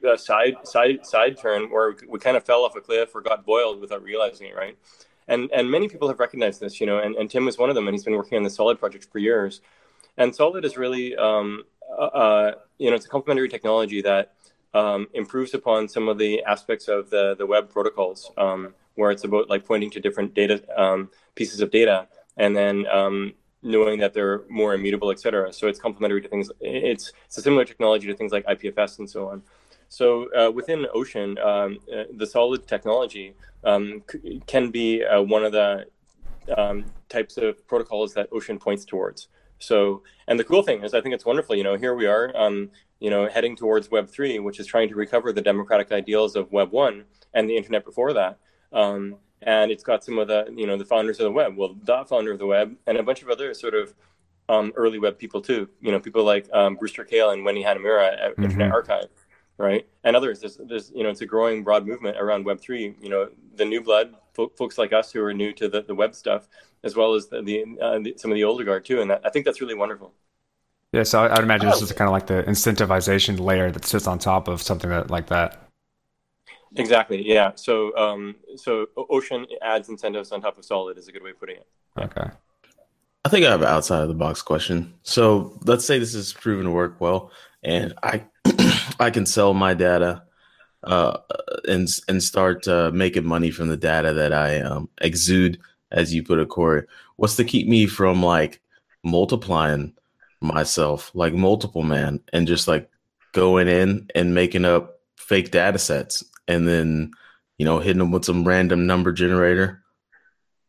uh, side side side turn where we kind of fell off a cliff or got boiled without realizing it right? And and many people have recognized this you know and, and tim was one of them and he's been working on the solid project for years. And solid is really um, uh, uh you know it's a complementary technology that um, improves upon some of the aspects of the, the web protocols, um, where it's about like pointing to different data um, pieces of data and then um, knowing that they're more immutable, et cetera. So it's complementary to things. It's, it's a similar technology to things like IPFS and so on. So uh, within Ocean, um, uh, the solid technology um, c- can be uh, one of the types of protocols that Ocean points towards. So, and the cool thing is, I think it's wonderful. You know, here we are, um, you know, heading towards Web three, which is trying to recover the democratic ideals of Web one and the internet before that. Um, and it's got some of the, you know, the founders of the web, well, the founder of the web, and a bunch of other sort of um, early web people too. You know, people like um, Brewster Kahle and Wendy Hanamura at mm-hmm. Internet Archive, right? And others. There's, there's, you know, it's a growing broad movement around Web three. You know, the new blood, fo- folks like us who are new to the, the web stuff, as well as the, the, uh, the some of the older guard too. And that, I think that's really wonderful. Yeah, so I'd imagine oh. this is kind of like the incentivization layer that sits on top of something that like that. Exactly. Yeah. So, um, so Ocean adds incentives on top of Solid is a good way of putting it. Okay. I think I have an outside of the box question. So let's say this is proven to work well, and I I can sell my data uh, and and start uh, making money from the data that I um, exude, as you put it, Corey. What's to keep me from like multiplying myself, like multiple man, and just like going in and making up fake data sets, and then you know hitting them with some random number generator,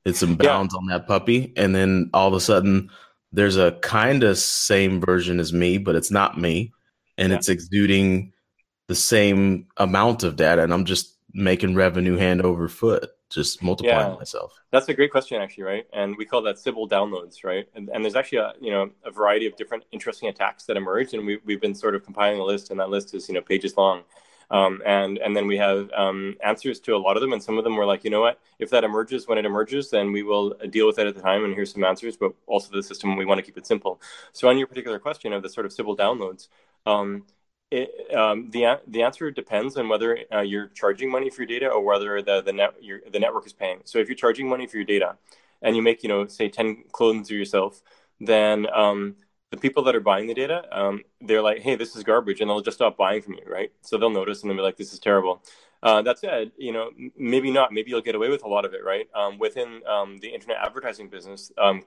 hit some bounds yeah. on that puppy, and then all of a sudden there's a kind of same version as me, but it's not me, and yeah. it's exuding the same amount of data and I'm just making revenue hand over foot, just multiplying yeah. myself? That's a great question, actually, right? And we call that Sybil downloads, right? And, and there's actually a you know a variety of different interesting attacks that emerge, and we, we've been sort of compiling a list, and that list is you know pages long. Um, and and then we have um, answers to a lot of them, and some of them were like, you know what, if that emerges when it emerges, then we will deal with it at the time, and here's some answers. But also the system, we want to keep it simple. So on your particular question of the sort of Sybil downloads, um, it, um, the the answer depends on whether uh, you're charging money for your data or whether the the net your, the network is paying. So if you're charging money for your data, and you make you know say ten clones of yourself, then um, the people that are buying the data, um, they're like, hey, this is garbage, and they'll just stop buying from you, right? So they'll notice and they'll be like, this is terrible. Uh, that said, you know, maybe not. Maybe you'll get away with a lot of it, right? Um, within um, the internet advertising business, um,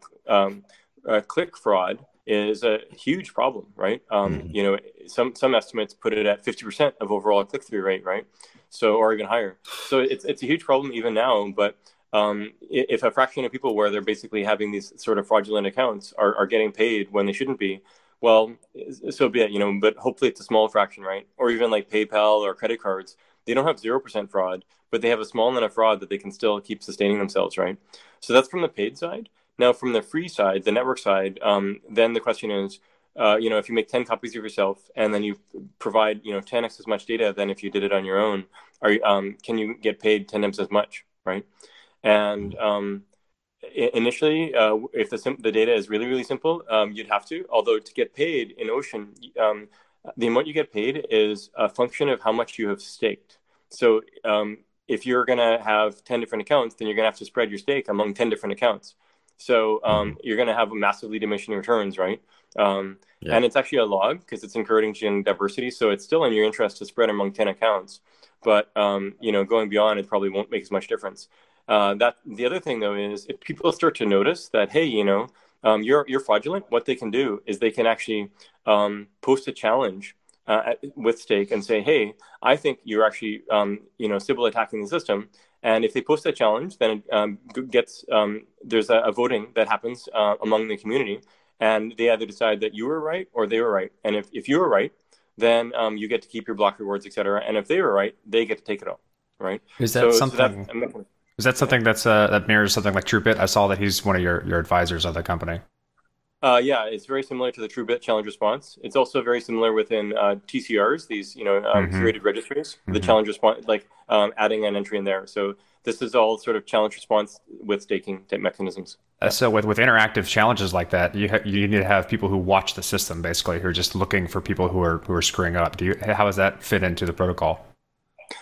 uh, click fraud is a huge problem, right? Um, mm-hmm. You know, some some estimates put it at fifty percent of overall click through rate, right? So or even higher. So it's it's a huge problem even now. But um, if a fraction of people where they're basically having these sort of fraudulent accounts are, are getting paid when they shouldn't be, well, so be it. You know, but hopefully it's a small fraction, right? Or even like PayPal or credit cards, they don't have zero percent fraud, but they have a small enough fraud that they can still keep sustaining themselves, right? So that's from the paid side. Now, from the free side, the network side, um, then the question is, uh, you know, if you make 10 copies of yourself and then you provide, you know, 10x as much data than if you did it on your own, are um, can you get paid 10 times as much, right? And um, initially, uh, if the, sim- the data is really, really simple, um, you'd have to. Although to get paid in Ocean, um, the amount you get paid is a function of how much you have staked. So um, if you're going to have 10 different accounts, then you're going to have to spread your stake among 10 different accounts. So um, mm-hmm. you're going to have massively diminishing returns, right? Um, yeah. And it's actually a log because it's encouraging gene diversity. So it's still in your interest to spread among 10 accounts. But, um, you know, going beyond, it probably won't make as much difference. Uh, that the other thing though is if people start to notice that hey you know um, you're you're fraudulent what they can do is they can actually um, post a challenge uh, with stake and say hey i think you're actually um, you know Sybil attacking the system and if they post that challenge then it um, gets um, there's a, a, voting that happens uh, among the community. And they either decide that you were right or they were right. And if, if you were right then um, you get to keep your block rewards etc and if they were right they get to take it all right? Is that so, something so is that something that's uh, that mirrors something like TrueBit? I saw that he's one of your, your advisors of the company. Uh, yeah, it's very similar to the TrueBit challenge response. It's also very similar within uh, TCRs, these you know um, mm-hmm. curated registries, mm-hmm. the challenge response, like um, adding an entry in there. So this is all sort of challenge response with staking type mechanisms. Uh, so with with interactive challenges like that, you ha- you need to have people who watch the system basically, who are just looking for people who are who are screwing up. Do you how does that fit into the protocol?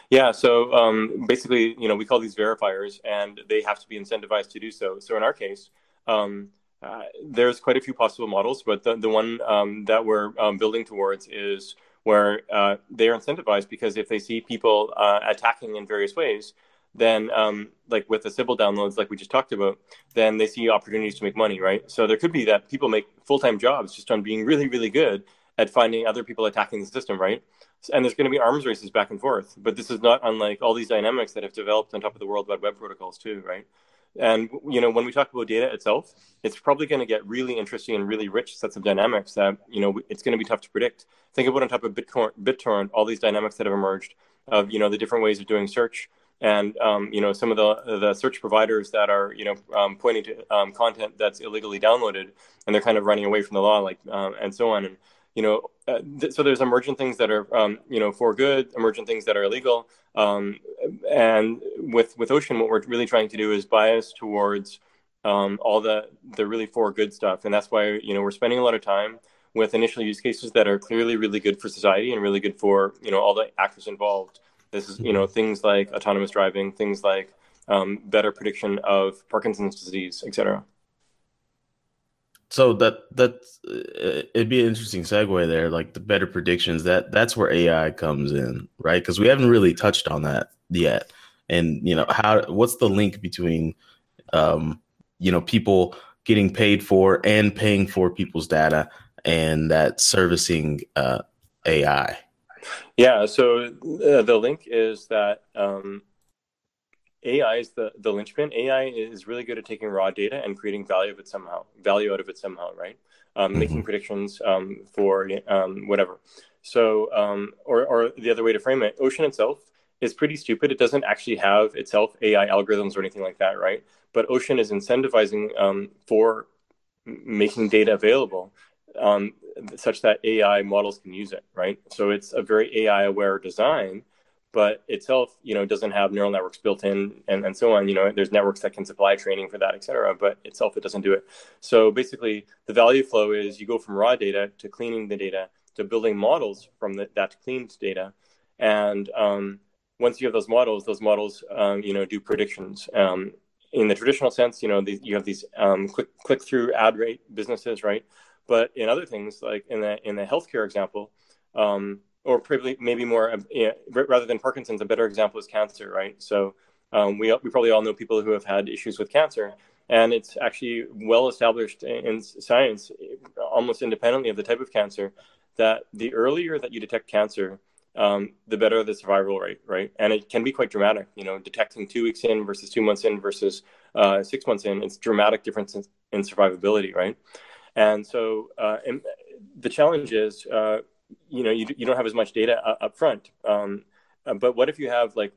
Yeah, so um, basically, you know, we call these verifiers, and they have to be incentivized to do so. So in our case, um, uh, there's quite a few possible models, but the, the one um, that we're um, building towards is where uh, they are incentivized because if they see people uh, attacking in various ways, then um, like with the Sybil downloads, like we just talked about, then they see opportunities to make money, right? So there could be that people make full-time jobs just on being really, really good at finding other people attacking the system, right? And there's going to be arms races back and forth. But this is not unlike all these dynamics that have developed on top of the World Wide Web protocols too, right? And you know, when we talk about data itself, it's probably going to get really interesting and really rich sets of dynamics that you know it's going to be tough to predict. Think about on top of BitTorrent, BitTorrent all these dynamics that have emerged of you know the different ways of doing search, and um, you know some of the the search providers that are you know um, pointing to um, content that's illegally downloaded, and they're kind of running away from the law, like um, and so on. And you know, uh, th- so there's emergent things that are, um, you know, for good, emergent things that are illegal. Um, and with with Ocean, what we're really trying to do is bias towards um, all the the really for good stuff, and that's why you know we're spending a lot of time with initial use cases that are clearly really good for society and really good for you know all the actors involved. This is you know things like autonomous driving, things like um, better prediction of Parkinson's disease, etc so that that uh, it'd be an interesting segue there like the better predictions that that's where ai comes in right? Because we haven't really touched on that yet. And you know how what's the link between um you know people getting paid for and paying for people's data and that servicing uh ai yeah so uh, the link is that um AI is the, the linchpin. AI is really good at taking raw data and creating value of it somehow, value out of it somehow, right? Um, mm-hmm. Making predictions um, for um, whatever. So, um, or, or the other way to frame it, Ocean itself is pretty stupid. It doesn't actually have itself AI algorithms or anything like that, right? But Ocean is incentivizing um, for making data available um, such that AI models can use it, right? So it's a very AI aware design but itself, you know, doesn't have neural networks built in and, and so on. You know, there's networks that can supply training for that, et cetera, but itself, it doesn't do it. So basically, the value flow is you go from raw data to cleaning the data to building models from the, that cleaned data. And um, once you have those models, those models, um, you know, do predictions. Um, in the traditional sense, you know, the, you have these um, click click through ad rate businesses, right? But in other things, like in the in the healthcare example, um, or probably maybe more you know, rather than Parkinson's, a better example is cancer, right? So um, we we probably all know people who have had issues with cancer, and it's actually well established in science, almost independently of the type of cancer, that the earlier that you detect cancer, um, the better the survival rate, right? And it can be quite dramatic. You know, detecting two weeks in versus two months in versus uh, six months in, it's dramatic difference in, in survivability, right? And so, uh, and the challenge is uh, you know you, you don't have as much data up front um, uh, but what if you have like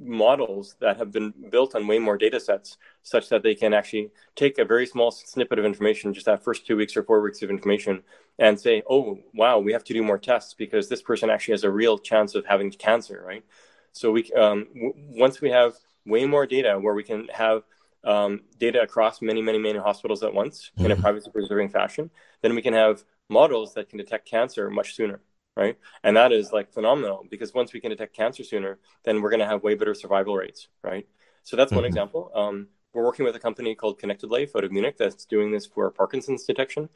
models that have been built on way more data sets such that they can actually take a very small snippet of information just that first two weeks or four weeks of information and say oh wow we have to do more tests because this person actually has a real chance of having cancer right so we um, w- once we have way more data where we can have um, data across many many many hospitals at once mm-hmm. in a mm-hmm. privacy preserving fashion then we can have models that can detect cancer much sooner right? And that is like phenomenal because once we can detect cancer sooner, then we're going to have way better survival rates, right? So that's mm-hmm. one example. Um, we're working with a company called Connected Life out of Munich that's doing this for Parkinson's detection.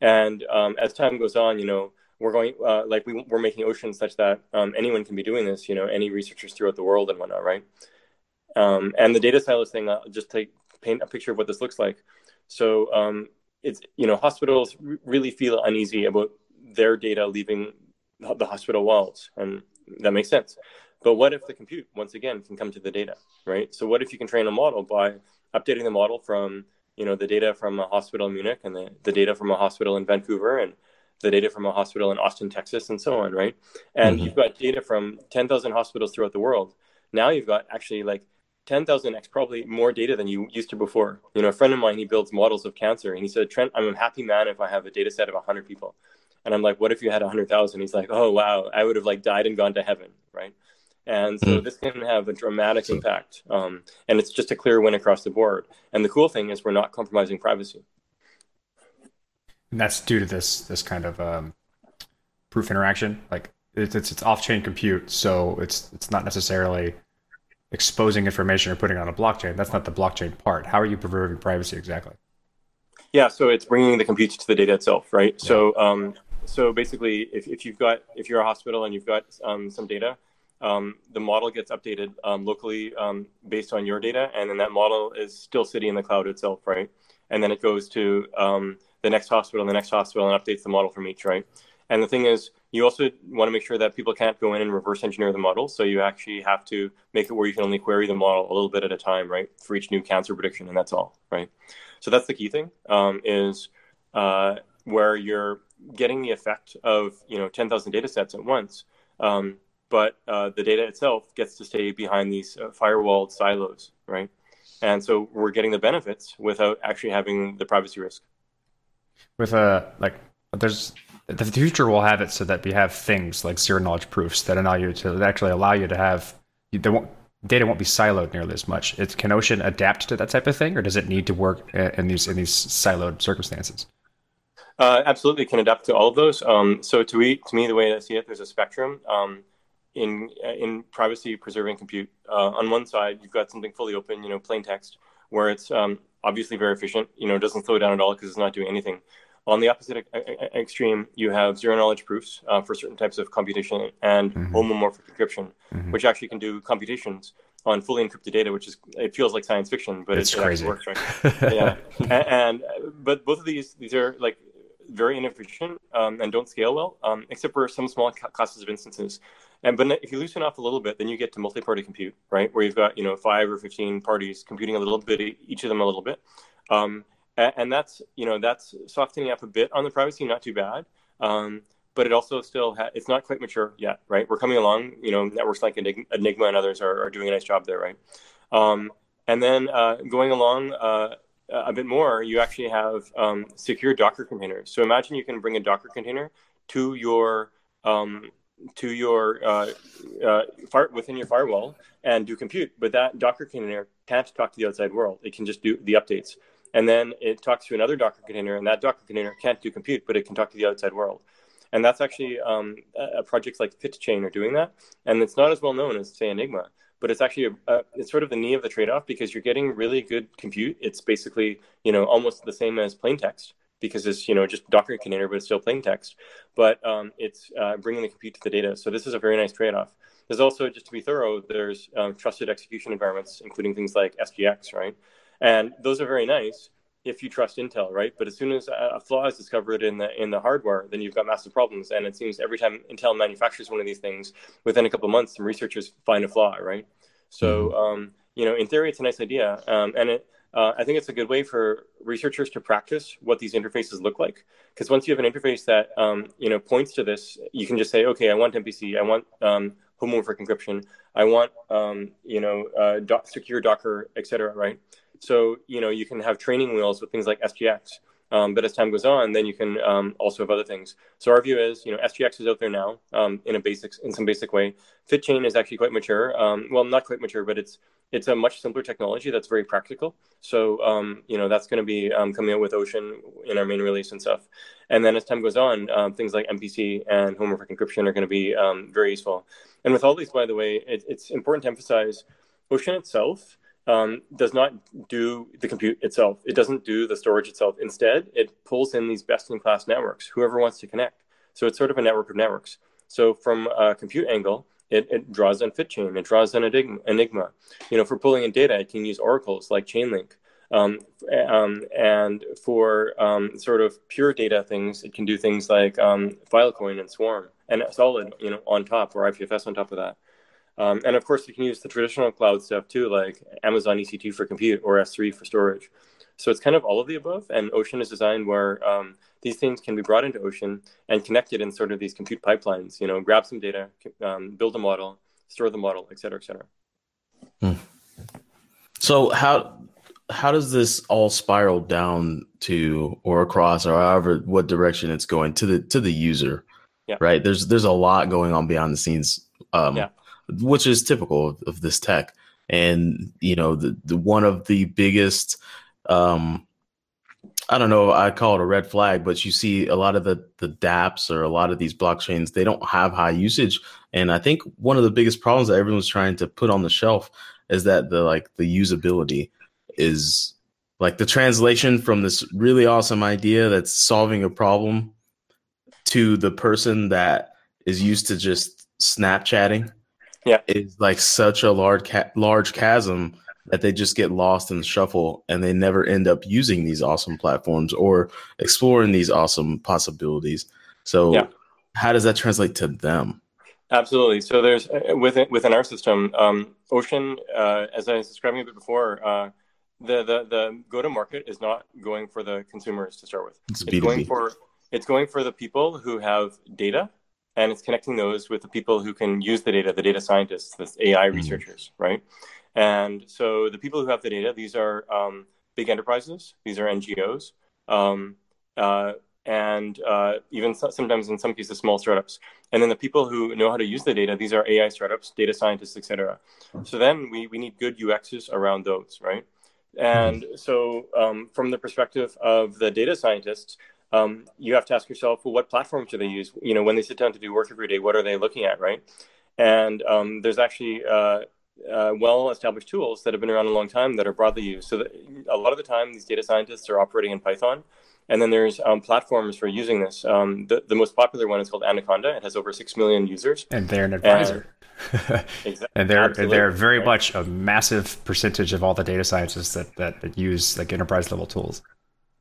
And um, as time goes on, you know, we're going uh, like we, are making oceans such that um, anyone can be doing this. You know, any researchers throughout the world and whatnot, right? Um, and the data silos thing, I'll just take paint a picture of what this looks like. So um, it's you know hospitals r- really feel uneasy about their data leaving the hospital walls, and that makes sense. But what if the compute once again can come to the data, right? So what if you can train a model by updating the model from you know the data from a hospital in Munich and the, the data from a hospital in Vancouver and the data from a hospital in Austin, Texas, and so on, right? And mm-hmm. you've got data from 10,000 hospitals throughout the world. Now you've got actually like 10,000x probably more data than you used to before. You know, a friend of mine, he builds models of cancer and he said, Trent, I'm a happy man if I have a data set of 100 people. And I'm like, what if you had a hundred thousand? He's like, oh wow, I would have like died and gone to heaven, right? And so mm. this can have a dramatic impact, um, and it's just a clear win across the board. And the cool thing is, we're not compromising privacy. And that's due to this this kind of um, proof interaction. Like it's, it's, it's off chain compute, so it's it's not necessarily exposing information or putting it on a blockchain. That's not the blockchain part. How are you preserving privacy exactly? Yeah, so it's bringing the compute to the data itself, right? Yeah. So um, so basically, if, if you've got if you're a hospital and you've got um, some data, um, the model gets updated um, locally um, based on your data, and then that model is still sitting in the cloud itself, right? And then it goes to um, the next hospital, the next hospital, and updates the model from each, right? And the thing is, you also want to make sure that people can't go in and reverse engineer the model. So you actually have to make it where you can only query the model a little bit at a time, right, for each new cancer prediction, and that's all, right? So that's the key thing um, is uh, where you're getting the effect of you know 10,000 data sets at once, um, but uh, the data itself gets to stay behind these uh, firewalled silos, right? And so we're getting the benefits without actually having the privacy risk. With a like, there's the future will have it so that we have things like zero knowledge proofs that allow you to actually allow you to have data won't be siloed nearly as much. It, can Ocean adapt to that type of thing, or does it need to work in these in these siloed circumstances? Uh, absolutely, can adapt to all of those. Um, so to me, to me, the way I see it, there's a spectrum um, in in privacy preserving compute. Uh, on one side, you've got something fully open, you know, plain text, where it's um, obviously very efficient. You know, it doesn't slow down at all because it's not doing anything. On the opposite extreme, you have zero knowledge proofs uh, for certain types of computation and mm-hmm. homomorphic encryption, mm-hmm. which actually can do computations on fully encrypted data, which is it feels like science fiction, but it's it, crazy. It works, right? yeah, and, and, but both of these these are like very inefficient um, and don't scale well, um, except for some small classes of instances. And but if you loosen off a little bit, then you get to multi-party compute, right? Where you've got you know five or fifteen parties computing a little bit, each of them a little bit. Um, and that's you know that's softening up a bit on the privacy, not too bad. Um, but it also still ha- it's not quite mature yet, right? We're coming along. You know, networks like Enigma and others are, are doing a nice job there, right? Um, and then uh, going along uh, a bit more, you actually have um, secure Docker containers. So imagine you can bring a Docker container to your um, to your uh, uh, fire, within your firewall and do compute, but that Docker container can't talk to the outside world. It can just do the updates and then it talks to another Docker container, and that Docker container can't do compute, but it can talk to the outside world. And that's actually um, a, projects like FitChain are doing that, and it's not as well known as say Enigma, but it's actually a, it's sort of the knee of the trade-off because you're getting really good compute. It's basically you know almost the same as plain text because it's you know just Docker container, but it's still plain text. But um, it's uh, bringing the compute to the data. So this is a very nice trade-off. There's also just to be thorough, there's um, trusted execution environments, including things like SGX, right? And those are very nice if you trust Intel, right? But as soon as a flaw is discovered in the in the hardware, then you've got massive problems. And it seems every time Intel manufactures one of these things, within a couple of months, some researchers find a flaw, right? So, mm-hmm. um, you know, in theory, it's a nice idea, um, and it. Uh, I think it's a good way for researchers to practice what these interfaces look like. Because once you have an interface that um, you know points to this, you can just say, okay, I want MPC, I want um, homomorphic encryption. I want, um, you know, uh, doc- secure Docker, etc. Right. So you know, you can have training wheels with things like SGX. Um, but as time goes on, then you can um, also have other things. So our view is, you know, SGX is out there now um, in a basic, in some basic way. FitChain is actually quite mature. Um, well, not quite mature, but it's it's a much simpler technology that's very practical. So um, you know, that's going to be um, coming out with Ocean in our main release and stuff. And then as time goes on, things like MPC and homomorphic encryption are going to be very useful. And with all these, by the way, it, it's important to emphasize Ocean itself um, does not do the compute itself. It doesn't do the storage itself. Instead, it pulls in these best in class networks, whoever wants to connect. So it's sort of a network of networks. So from a compute angle, it, it draws on FitChain, it draws on Enigma. You know, for pulling in data, it can use oracles like Chainlink. Um, um, and for um, sort of pure data things, it can do things like um, Filecoin and Swarm and Solid, you know, on top or IPFS on top of that. Um, and of course, you can use the traditional cloud stuff too, like Amazon EC2 for compute or S3 for storage. So it's kind of all of the above. And Ocean is designed where um, these things can be brought into Ocean and connected in sort of these compute pipelines. You know, grab some data, um, build a model, store the model, et cetera, et cetera. Hmm. So how how does this all spiral down to or across or however what direction it's going to the to the user? Yeah. Right. There's there's a lot going on behind the scenes. Um, yeah which is typical of, of this tech. And you know, the, the one of the biggest, um, I don't know, I call it a red flag, but you see a lot of the the DApps or a lot of these blockchains, they don't have high usage. And I think one of the biggest problems that everyone's trying to put on the shelf is that the like the usability is like the translation from this really awesome idea that's solving a problem to the person that is used to just Snapchatting yeah. is like such a large ca- large chasm that they just get lost in the shuffle and they never end up using these awesome platforms or exploring these awesome possibilities. So, yeah. how does that translate to them? Absolutely. So there's uh, within within our system, um, Ocean, uh, as I was describing a bit before, uh, the the the go to market is not going for the consumers to start with. It's, it's going for it's going for the people who have data and it's connecting those with the people who can use the data, the data scientists, the AI mm-hmm. researchers, right? And so the people who have the data, these are um, big enterprises, these are NGOs, um, uh, and uh, even so- sometimes in some cases small startups. And then the people who know how to use the data, these are AI startups, data scientists, etc. So then we, we need good UXs around those, right? And mm-hmm. so um, from the perspective of the data scientists, um, you have to ask yourself, well, what platforms do they use? You know, when they sit down to do work every day, what are they looking at, right? And um, there's actually uh, uh, well-established tools that have been around a long time that are broadly used. So that a lot of the time, these data scientists are operating in Python, and then there's um, platforms for using this. Um, the, the most popular one is called Anaconda. It has over six million users, and they're an advisor. And, exactly, and they're they're very much a massive percentage of all the data scientists that, that, that use like enterprise level tools.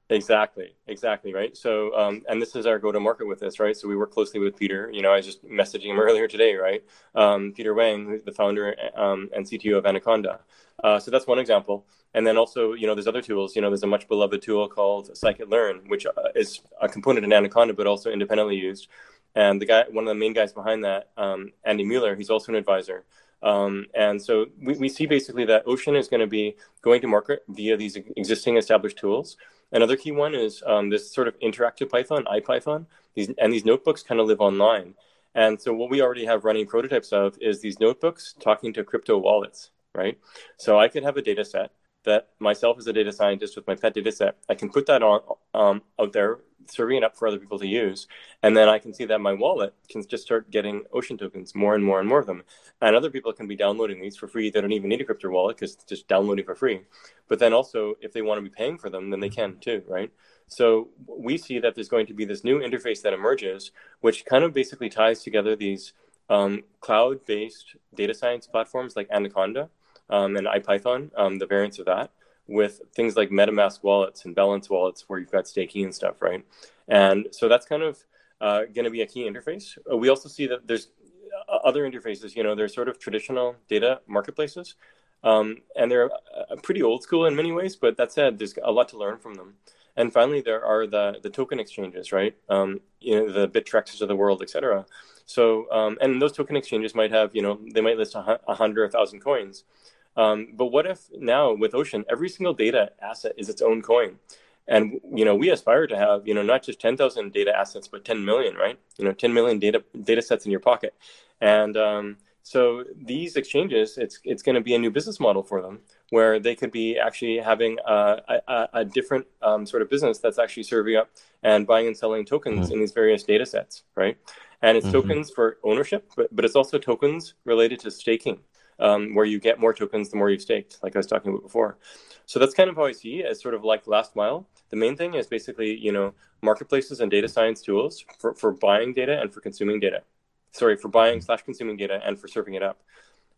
Exactly, exactly, right. So, um, and this is our go-to-market with this, right? So we work closely with Peter. You know, I was just messaging him earlier today, right? Um, Peter Wang, who's the founder um, and CTO of Anaconda. Uh, so that's one example. And then also, you know, there's other tools. You know, there's a much beloved tool called Scikit-learn, which uh, is a component in Anaconda, but also independently used. And the guy, one of the main guys behind that, um, Andy Mueller, he's also an advisor. Um, and so we, we see basically that Ocean is going to be going to market via these existing established tools. Another key one is um, this sort of interactive Python, IPython. These and these notebooks kind of live online. And so what we already have running prototypes of is these notebooks talking to crypto wallets, right? So I could have a data set that myself as a data scientist with my pet data set, I can put that on um, out there serving it up for other people to use. And then I can see that my wallet can just start getting ocean tokens, more and more and more of them. And other people can be downloading these for free. They don't even need a crypto wallet because it's just downloading for free. But then also, if they want to be paying for them, then they can too, right? So we see that there's going to be this new interface that emerges, which kind of basically ties together these um, cloud-based data science platforms like Anaconda um, and IPython, um, the variants of that, with things like MetaMask wallets and Balance wallets where you've got staking and stuff, right? And so that's kind of uh, going to be a key interface. Uh, we also see that there's uh, other interfaces, you know, they're sort of traditional data marketplaces. Um, and they're uh, pretty old school in many ways, but that said, there's a lot to learn from them. And finally, there are the the token exchanges, right? Um, you know, the Bittrexes of the world, etc. So, um, and those token exchanges might have, you know, they might list a hundred, a thousand coins. Um, but what if now with Ocean, every single data asset is its own coin? And you know, we aspire to have, you know, not just 10,000 data assets, but 10 million, right? You know, 10 million data data sets in your pocket. And um, so these exchanges, it's it's going to be a new business model for them, where they could be actually having a, a, a different um, sort of business that's actually serving up and buying and selling tokens mm-hmm. in these various data sets, right? And it's mm-hmm. tokens for ownership, but, but it's also tokens related to staking um, where you get more tokens the more you've staked, like I was talking about before. So that's kind of how I see it as sort of like last mile. The main thing is basically, you know, marketplaces and data science tools for, for buying data and for consuming data. Sorry, for buying slash consuming data and for serving it up.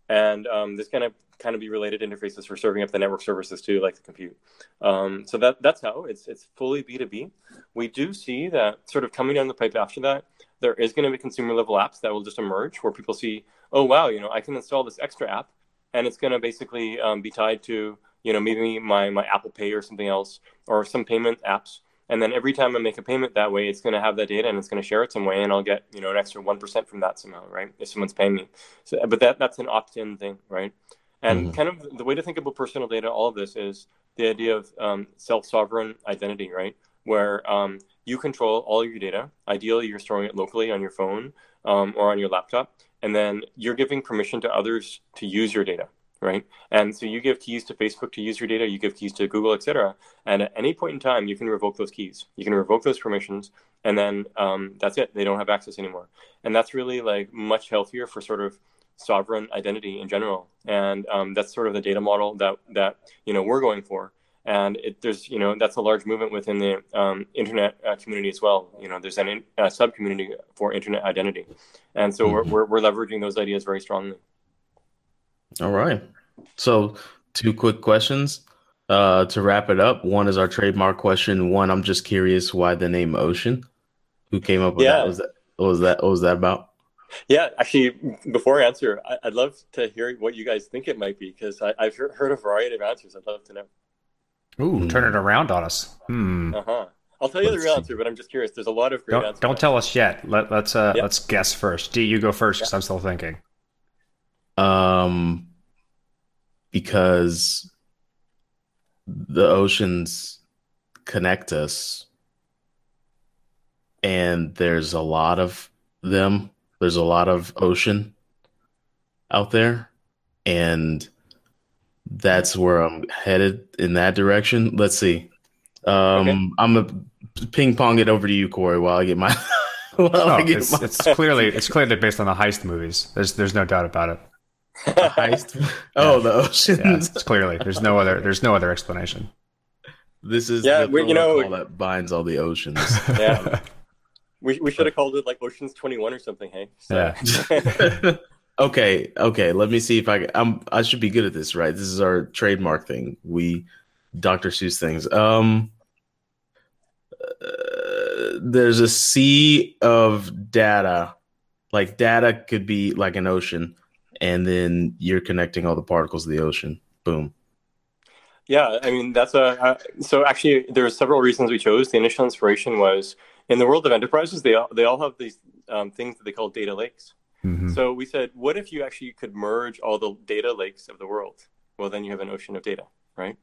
And um, there's going to kind of be related interfaces for serving up the network services too, like the compute. Um, so that that's how it's it's fully B2B. We do see that sort of coming down the pipe after that, there is going to be consumer level apps that will just emerge where people see, oh wow, you know, I can install this extra app, and it's going to basically um, be tied to you know maybe my my Apple Pay or something else or some payment apps. And then every time I make a payment that way, it's going to have that data and it's going to share it some way, and I'll get you know an extra one percent from that somehow, right? If someone's paying me. So, but that that's an opt-in thing, right? And mm-hmm. kind of the way to think about personal data, all of this is the idea of um, self-sovereign identity, right? Where um, you control all your data. Ideally, you're storing it locally on your phone um, or on your laptop, and then you're giving permission to others to use your data, right? And so you give keys to Facebook to use your data, you give keys to Google, etc. And at any point in time, you can revoke those keys. You can revoke those permissions, and then um, that's it. They don't have access anymore. And that's really like much healthier for sort of sovereign identity in general. And um, that's sort of the data model that that you know we're going for and it, there's you know that's a large movement within the um, internet uh, community as well. You know, there's an uh, sub community for internet identity, and so mm-hmm. we're, we're, we're leveraging those ideas very strongly. All right, so two quick questions uh, to wrap it up. One is our trademark question. One, I'm just curious why the name Ocean. Who came up with yeah. that? Was that what was that? What was that about? Yeah, actually, before I answer, I, would love to hear what you guys think it might be because I've heard a variety of answers. I'd love to know. Ooh, turn it around on us. Hmm. Uh huh. I'll tell you let's the real answer, but I'm just curious. There's a lot of great don't, answers. Don't tell us yet. Let, let's uh, yep. let's guess first. D, you go first because I'm still thinking. Um, because the oceans connect us, and there's a lot of them. There's a lot of ocean out there, and that's where I'm headed in that direction. Let's see. Um, okay. I'm gonna ping pong it over to you, Corey, while I get my. while oh, I get it's, my... it's clearly it's clearly based on the heist movies. There's there's no doubt about it. heist. Oh, yeah. the oceans. Yeah, it's clearly there's no other there's no other explanation. This is yeah, the you know that binds all the oceans. Yeah, we we should have called it like Oceans Twenty One or something. Hey, so. yeah. Okay, okay. Let me see if I I'm I should be good at this, right? This is our trademark thing. We Dr. Seuss things. Um uh, there's a sea of data. Like data could be like an ocean and then you're connecting all the particles of the ocean. Boom. Yeah, I mean that's a uh, so actually there are several reasons we chose. The initial inspiration was in the world of enterprises, they all, they all have these um, things that they call data lakes. Mm-hmm. So we said, what if you actually could merge all the data lakes of the world? Well, then you have an ocean of data, right?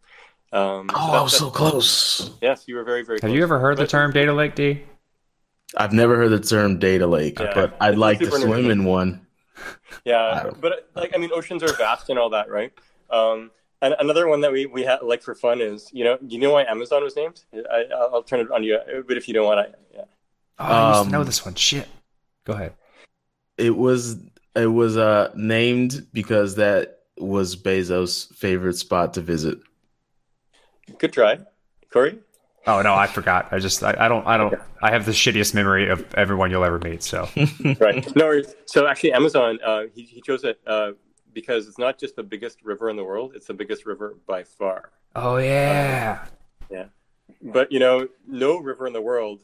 Um, oh, so, I was so close. Yes, you were very, very. Close. Have close. you ever heard but, the term data lake, D? I've never heard the term data lake, yeah, but I'd like to swim in one. Yeah, but like I mean, oceans are vast and all that, right? Um, and another one that we we had like for fun is you know you know why Amazon was named? I, will turn it on you, but if you don't want, I yeah. Oh, I used to know um, this one. Shit. Go ahead it was it was uh named because that was Bezos' favorite spot to visit. Good try, Corey. Oh no, I forgot. I just I, I don't I don't okay. I have the shittiest memory of everyone you'll ever meet. So right, no. worries. So actually, Amazon uh, he he chose it uh, because it's not just the biggest river in the world; it's the biggest river by far. Oh yeah, uh, yeah. But you know, no river in the world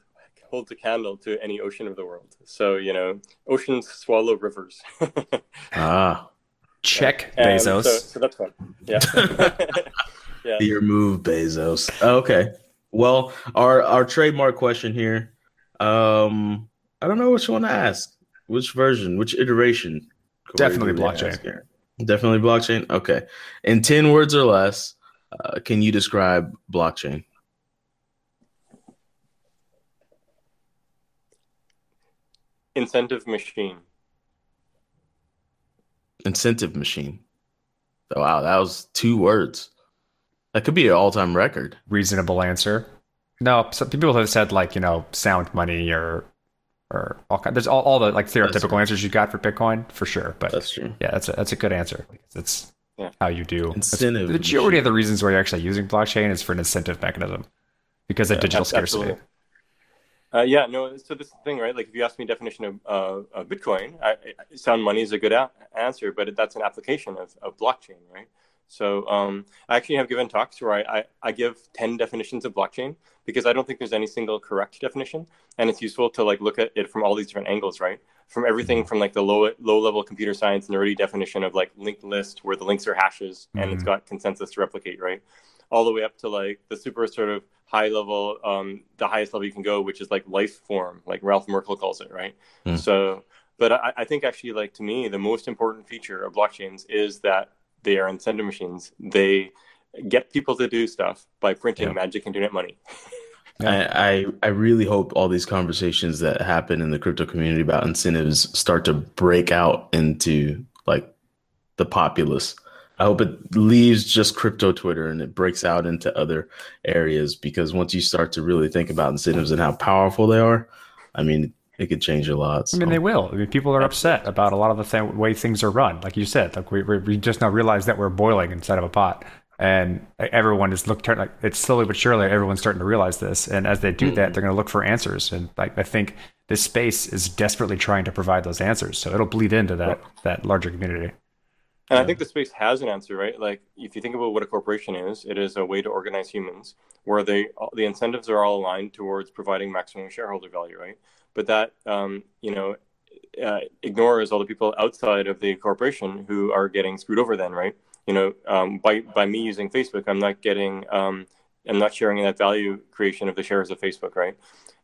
holds a candle to any ocean of the world. So you know, oceans swallow rivers. ah, check yeah. Bezos. So, so, that's fun. Yeah. yeah. Your move, Bezos. Okay. Well, our our trademark question here. Um, I don't know which one to ask. Which version? Which iteration? Definitely blockchain. Definitely blockchain. Okay. In ten words or less, uh, can you describe blockchain? Incentive machine. Incentive machine. Oh, wow, that was two words. That could be an all-time record. Reasonable answer. No, some people have said like you know sound money or or all kind. There's all, all the like stereotypical answers you got for Bitcoin for sure. But that's true. Yeah, that's a, that's a good answer. It's yeah. how you do incentive. The majority of the reasons why you're actually using blockchain is for an incentive mechanism because of yeah, digital scarcity. Uh, yeah, no. So this thing, right? Like, if you ask me definition of, uh, of Bitcoin, I, I, sound money is a good a- answer, but that's an application of, of blockchain, right? So um, I actually have given talks where I, I, I, give 10 definitions of blockchain because I don't think there's any single correct definition. And it's useful to like look at it from all these different angles, right? From everything mm-hmm. from like the low low level computer science nerdy definition of like linked list where the links are hashes and mm-hmm. it's got consensus to replicate, right? All the way up to like the super sort of high level, um, the highest level you can go, which is like life form, like Ralph Merkle calls it, right? Mm. So, but I, I think actually, like to me, the most important feature of blockchains is that they are incentive machines. They get people to do stuff by printing yeah. magic internet money. I, I, I really hope all these conversations that happen in the crypto community about incentives start to break out into like the populace. I hope it leaves just crypto Twitter and it breaks out into other areas because once you start to really think about incentives and how powerful they are, I mean, it could change a lot. So. I mean, they will. I mean, people are upset about a lot of the th- way things are run. Like you said, like we, we just now realize that we're boiling inside of a pot, and everyone is look like it's slowly but surely everyone's starting to realize this. And as they do mm-hmm. that, they're going to look for answers. And like I think this space is desperately trying to provide those answers, so it'll bleed into that that larger community. And I think the space has an answer, right? Like if you think about what a corporation is, it is a way to organize humans where they the incentives are all aligned towards providing maximum shareholder value, right? but that um, you know uh, ignores all the people outside of the corporation who are getting screwed over. Then, right? You know, um, by by me using Facebook, I'm not getting, um, I'm not sharing that value creation of the shares of Facebook, right?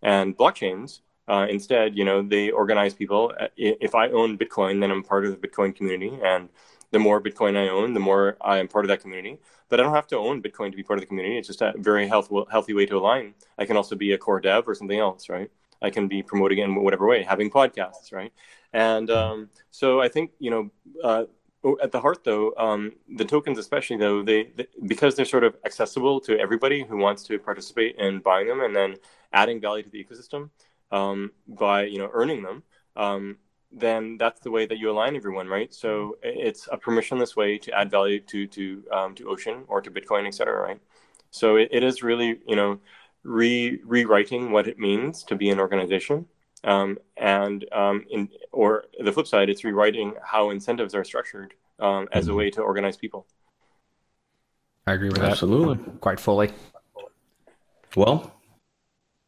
And blockchains, uh, instead, you know, they organize people. Uh, if I own Bitcoin, then I'm part of the Bitcoin community, and the more Bitcoin I own, the more I am part of that community. But I don't have to own Bitcoin to be part of the community. It's just a very health, healthy way to align. I can also be a core dev or something else, right? I can be promoting it in whatever way, having podcasts, right? And um, so I think you know, uh, at the heart though, um, the tokens especially though, they, they, because they're sort of accessible to everybody who wants to participate in buying them and then adding value to the ecosystem um, by you know earning them. Um, then that's the way that you align everyone, right? So it's a permissionless way to add value to to um, to Ocean or to Bitcoin, et cetera, right? So it, it is really, you know, re- rewriting what it means to be an organization. Um, and um, in, or the flip side, it's rewriting how incentives are structured um, as a mm-hmm. way to organize people. I agree with Absolutely. that. Absolutely. Quite fully. Well,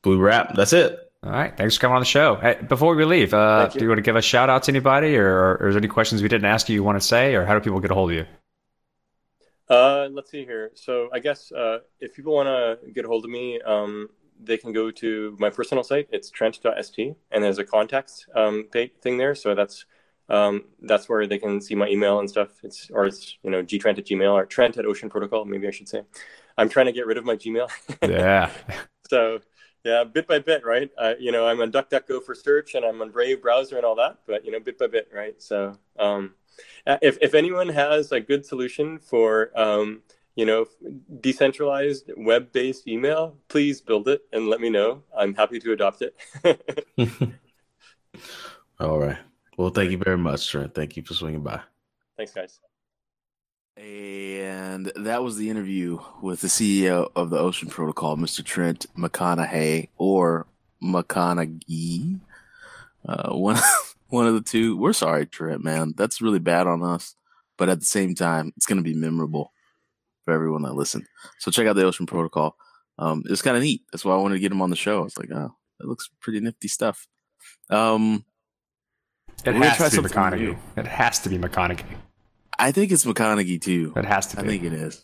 blue wrap. That's it. All right. Thanks for coming on the show. Hey, before we leave, uh, do you want to give a shout out to anybody or, or, or is there any questions we didn't ask you you want to say or how do people get a hold of you? Uh, let's see here. So I guess uh, if people want to get a hold of me, um, they can go to my personal site. It's trent.st, and there's a contacts um, thing there. So that's um, that's where they can see my email and stuff. It's or it's you know gtrent at gmail or trent at ocean protocol. Maybe I should say. I'm trying to get rid of my Gmail. yeah. so yeah, bit by bit, right? Uh, you know, I'm on DuckDuckGo for search, and I'm on Brave browser and all that. But you know, bit by bit, right? So um, if if anyone has a good solution for um, you know decentralized web based email, please build it and let me know. I'm happy to adopt it. All right. Well, thank you very much, Trent. Thank you for swinging by. Thanks, guys. And that was the interview with the CEO of the Ocean Protocol, Mr. Trent McConaughey or McConaughey. Uh, one one of the two. We're sorry, Trent, man. That's really bad on us. But at the same time, it's going to be memorable for everyone that listened. So check out the Ocean Protocol. Um, it's kind of neat. That's why I wanted to get him on the show. I was like, oh, that looks pretty nifty stuff. Um, it has to be McConaughey. New. It has to be McConaughey. I think it's McConaughey too. It has to be. I think it is.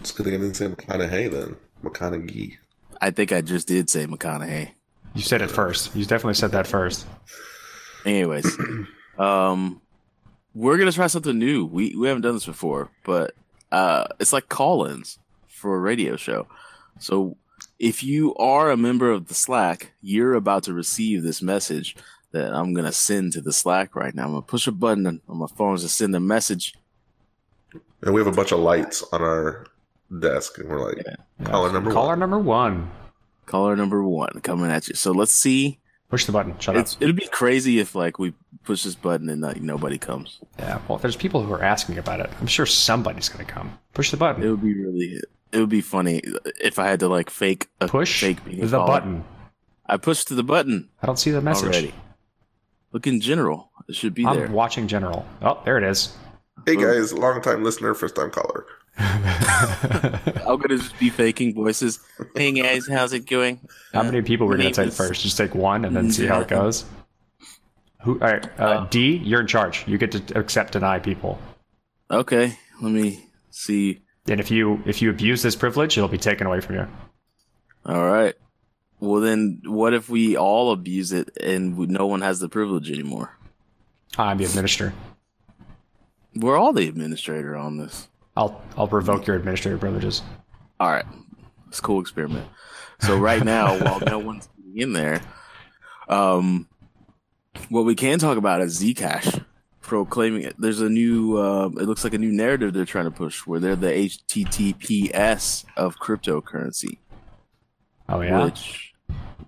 It's good they didn't say McConaughey then. McConaughey. I think I just did say McConaughey. You said it first. You definitely said that first. Anyways, um, we're gonna try something new. We we haven't done this before, but uh, it's like call-ins for a radio show. So if you are a member of the Slack, you're about to receive this message that I'm gonna send to the Slack right now. I'm gonna push a button on my phone to send a message. And we have a bunch of lights on our desk, and we're like, Yeah. caller number Caller one. number one. Caller number one coming at you. So let's see. Push the button. Shut It's, up. it'd be crazy if like we push this button and like nobody comes. Yeah. Well, there's people who are asking about it. I'm sure somebody's going to come. Push the button. It would be really. It would be funny if I had to like fake a Push fake being a the caller. button. I pushed the button I don't see the message. already. Look in general. It should be I'm there. watching general. Oh, there it is. Hey guys, long time listener, first time caller. I'm gonna just be faking voices. Hey guys, how's it going? How many people we're going to take is- first? Just take one and then see how it goes. Who? All right, uh, D, you're in charge. You get to accept deny people, Okay, let me see. and if you if you abuse this privilege, it'll be taken away from you. All right. Well, then, what if we all abuse it and no one has the privilege anymore? I'm the administrator. We're all the administrator on this. I'll I'll revoke your administrator privileges. All right, it's a cool experiment. So right now, while no one's in there, um, what we can talk about is Zcash proclaiming it. There's a new, uh, it looks like a new narrative they're trying to push, where they're the HTTPS of cryptocurrency, Oh yeah. which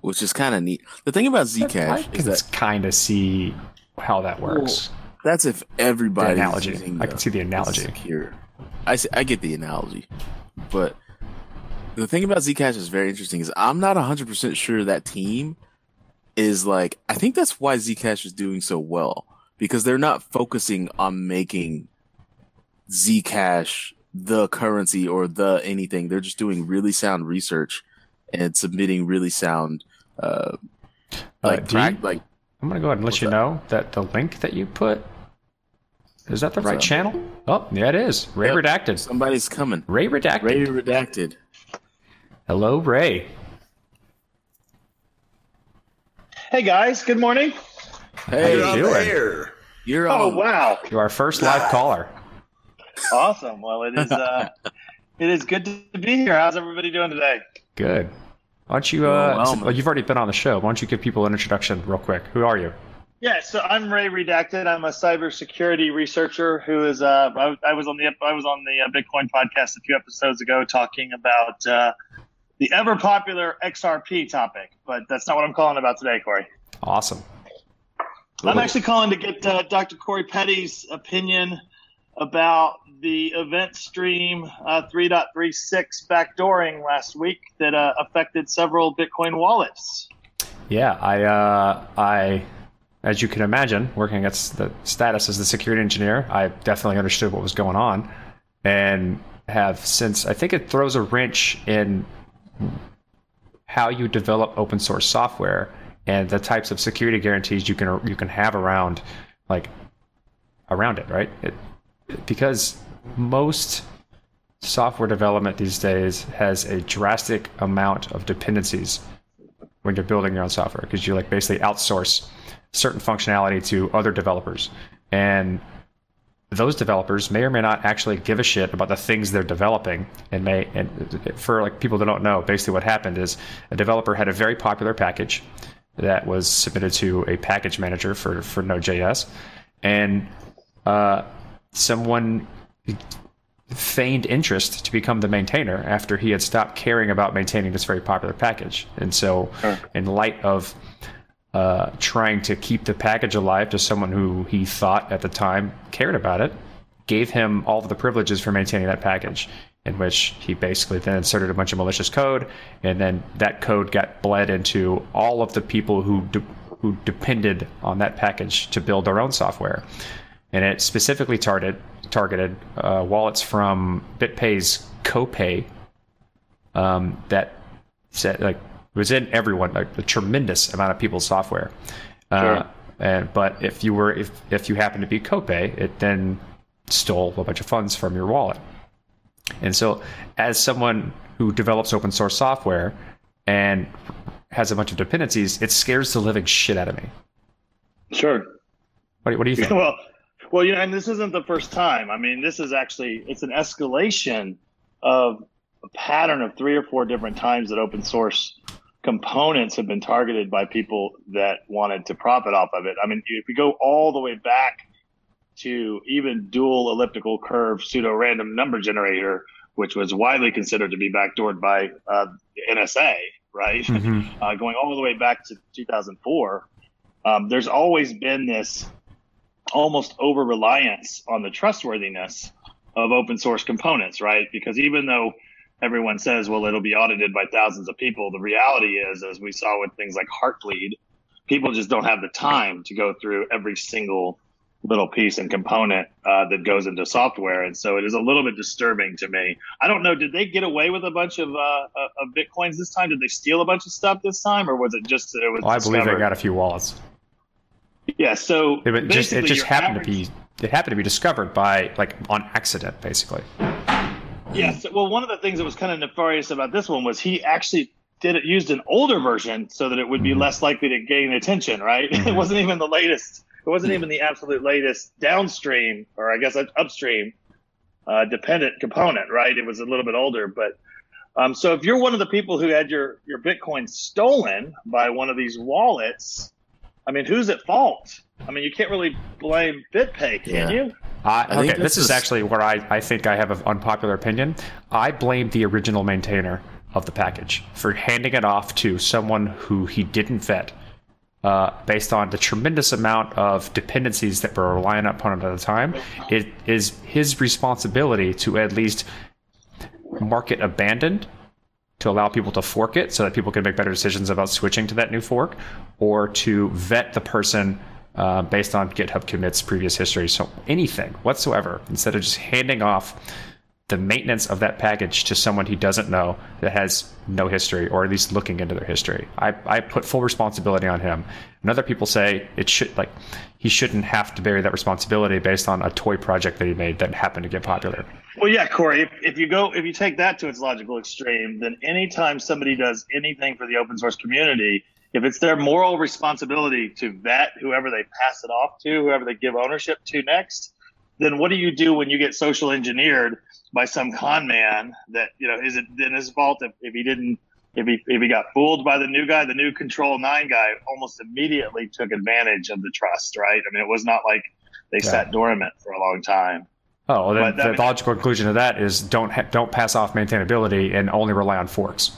which is kind of neat. The thing about I Zcash is can that kind of see how that works. that's if everybody analogy. I can see the analogy. Secure. I see, I get the analogy, but the thing about Zcash is very interesting. Is I'm not 100 percent sure that team is like. I think that's why Zcash is doing so well because they're not focusing on making Zcash the currency or the anything. They're just doing really sound research and submitting really sound, uh, like D? prac- like I'm gonna go ahead and let you that? know that the link that you put is that the What's right that? channel? Oh, yeah, it is. Ray Yep. redacted. somebody's coming. Ray redacted. Ray redacted. Hello, Ray. Hey guys, good morning. Hey, you You're on the doing? air. you're Oh on. wow, You're our first live caller. awesome. Well, it is uh, it is good to be here. How's everybody doing today? Good. Why don't you? Uh, Overwhelming. well, you've already been on the show. Why don't you give people an introduction real quick? Who are you? Yeah, so I'm Ray Redacted. I'm a cybersecurity researcher who is uh, I, I was on the I was on the uh, Bitcoin podcast a few episodes ago talking about uh, the ever popular XRP topic, but that's not what I'm calling about today, Corey. Awesome. I'm actually calling to get uh, Dr. Corey Petty's opinion about the event stream uh, 3.36 backdooring last week that uh, affected several Bitcoin wallets. Yeah, I, uh, I, as you can imagine, working at the status as the security engineer, I definitely understood what was going on, and have since. I think it throws a wrench in how you develop open source software and the types of security guarantees you can you can have around, like, around it, right? It, because most software development these days has a drastic amount of dependencies when you're building your own software because you like basically outsource certain functionality to other developers. And those developers may or may not actually give a shit about the things they're developing and may and for like people that don't know basically what happened is a developer had a very popular package that was submitted to a package manager for for node.js and uh, someone feigned interest to become the maintainer after he had stopped caring about maintaining this very popular package. And so, in light of uh, trying to keep the package alive to someone who he thought at the time cared about it, gave him all of the privileges for maintaining that package. In which he basically then inserted a bunch of malicious code, and then that code got bled into all of the people who de- who depended on that package to build their own software and it specifically targeted targeted uh, wallets from BitPay's CoPay um, that said like was in everyone like a tremendous amount of people's software. Uh, Sure. and but if you were if if you happen to be CoPay, it then stole a bunch of funds from your wallet. And so, as someone who develops open source software, and has a bunch of dependencies, it scares the living shit out of me. Sure. What, do- what do you think? well, well, you know, and this isn't the first time. I mean, this is actually it's an escalation of a pattern of three or four different times that open source components have been targeted by people that wanted to profit off of it. I mean, if we go all the way back to even dual elliptical curve pseudo random number generator, which was widely considered to be backdoored by uh, NSA, right? Mhm. uh, going all the way back to 2004, um, there's always been this almost over reliance on the trustworthiness of open source components, right? Because even though everyone says, well, it'll be audited by thousands of people, the reality is, as we saw with things like Heartbleed, people just don't have the time to go through every single little piece and component uh, that goes into software, and so it is a little bit disturbing to me. I don't know. Did they get away with a bunch of uh, of bitcoins this time? Did they steal a bunch of stuff this time, or was it just that it was? Well, I believe they got a few wallets. Yeah. So It, just, it just happened average- to be it happened to be discovered by like on accident, basically. Yes. Well, one of the things that was kind of nefarious about this one was he actually did it used an older version so that it would be Mhm. less likely to gain attention. Right. It Mhm. wasn't even the latest. It wasn't even the absolute latest downstream, or I guess upstream, uh, dependent component. Right. It was a little bit older, but. Um, so if you're one of the people who had your, your Bitcoin stolen by one of these wallets, I mean, who's at fault? I mean, you can't really blame BitPay, can Yeah. you? I, I okay, this this is is- actually where I, I think I have an unpopular opinion. I blame the original maintainer of the package for handing it off to someone who he didn't vet uh, based on the tremendous amount of dependencies that were relying upon it at the time. It is his responsibility to at least mark it abandoned to allow people to fork it so that people can make better decisions about switching to that new fork or to vet the person uh, based on GitHub commits, previous history, so anything whatsoever, instead of just handing off the maintenance of that package to someone he doesn't know that has no history or at least looking into their history. I, I put full responsibility on him. And other people say it should like he shouldn't have to bear that responsibility based on a toy project that he made that happened to get popular. Well, yeah, Corey. If, if you go, if you take that to its logical extreme, then anytime somebody does anything for the open source community, if it's their moral responsibility to vet whoever they pass it off to, whoever they give ownership to next, then what do you do when you get social engineered by some con man? That you know, is it then his fault if, if he didn't? If he, if he got fooled by the new guy, the new Control Nine guy almost immediately took advantage of the trust, right? I mean, it was not like they Yeah. sat dormant for a long time. Oh, well, then the logical conclusion of that is don't ha- don't pass off maintainability and only rely on forks.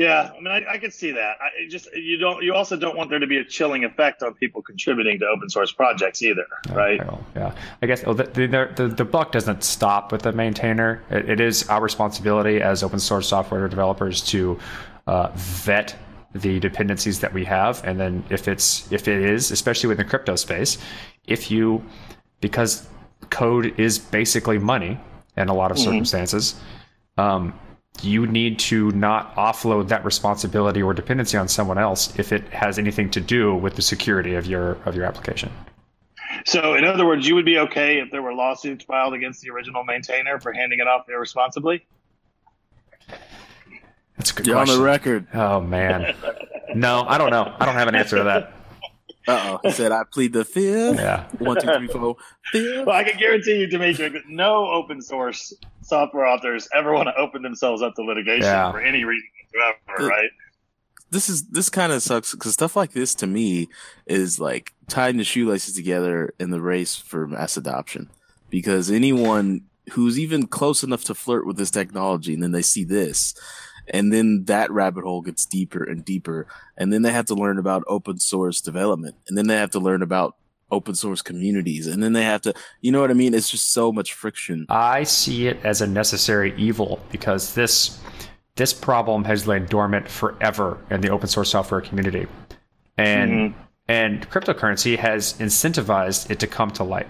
Yeah, I mean, I, I could see that. I just you don't. You also don't want there to be a chilling effect on people contributing to open source projects either, right? Well, yeah, I guess oh, the, the, the, the buck doesn't stop with the maintainer. It, it is our responsibility as open source software developers to uh, vet the dependencies that we have, and then if it's if it is, especially within the crypto space, if you because code is basically money in a lot of circumstances. Um, you need to not offload that responsibility or dependency on someone else if it has anything to do with the security of your of your application. So, in other words, you would be okay if there were lawsuits filed against the original maintainer for handing it off irresponsibly. That's a good You're on the record. Oh man, no, I don't know. I don't have an answer to that. Uh oh. He said, I plead the fifth. Yeah, One, two, three, four, fifth. Well, I can guarantee you, Dimitri, that no open source software authors ever want to open themselves up to litigation Yeah. for any reason whatsoever, Uh, right? this is this kind of sucks because stuff like this to me is like tying the shoelaces together in the race for mass adoption. Because anyone who's even close enough to flirt with this technology, and then they see this, and then that rabbit hole gets deeper and deeper, and then they have to learn about open source development, and then they have to learn about open source communities, and then they have to, you know what I mean? It's just so much friction. I see it as a necessary evil because this this problem has lain dormant forever in the open source software community, and mm-hmm. and cryptocurrency has incentivized it to come to light.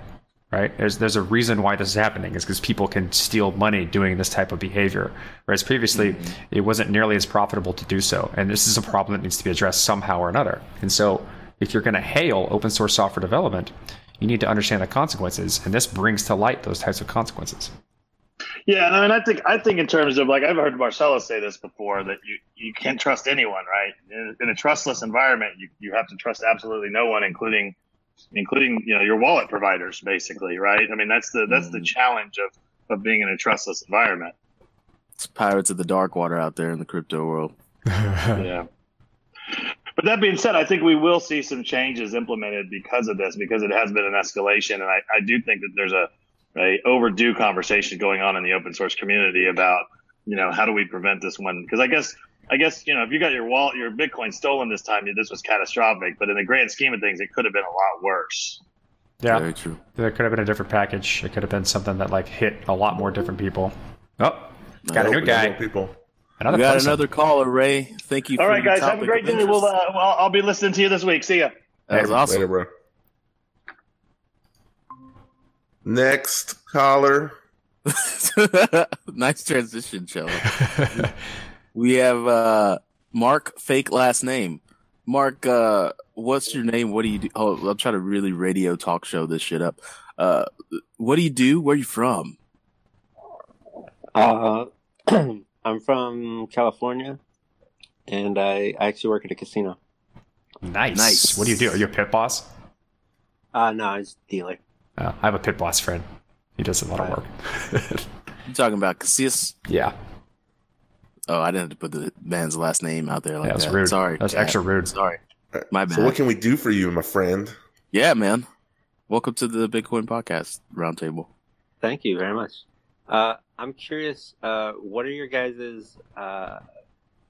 Right? There's there's a reason why this is happening is because people can steal money doing this type of behavior, whereas previously mm-hmm. it wasn't nearly as profitable to do so. And this is a problem that needs to be addressed somehow or another. And so, if you're going to hail open source software development, you need to understand the consequences, and this brings to light those types of consequences. Yeah, and I mean, I think I think in terms of like I've heard Marcelo say this before that you you can't trust anyone, right? In, in, a trustless environment, you, you have to trust absolutely no one, including including you know your wallet providers, basically, right? I mean, that's the that's mm. the challenge of of being in a trustless environment. It's pirates of the dark water out there in the crypto world. yeah. But that being said, I think we will see some changes implemented because of this, because it has been an escalation, and I, I do think that there's a a overdue conversation going on in the open source community about you know how do we prevent this one because I guess I guess you know if you got your wallet your Bitcoin stolen this time this was catastrophic but in the grand scheme of things it could have been a lot worse. Yeah, very true. There could have been a different package. It could have been something that like hit a lot more different people. Oh, got a new guy. People. Another we got person. another caller, Ray. Thank you. All right, guys. Have a great day. We'll, uh, well, I'll be listening to you this week. See ya. That was awesome. Later, bro. Next caller. nice transition, Joe. we have uh, Mark, fake last name. Mark, uh, what's your name? What do you do? Oh, I'm trying to really radio talk show this shit up. Uh, what do you do? Where are you from? Uh, I'm from California, and I, I actually work at a casino. Nice. Nice. What do you do? Are you a pit boss? Uh, no, I'm just dealer. Uh, I have a pit boss friend. He does a lot of work. you talking about Casillas? Yeah. Oh, I didn't have to put the man's last name out there like yeah, that's rude. Sorry. That's extra rude. Sorry. My bad. So what can we do for you, my friend? Yeah, man. Welcome to the Bitcoin Podcast Roundtable. Thank you very much. Uh, I'm curious, uh, what are your guys' uh,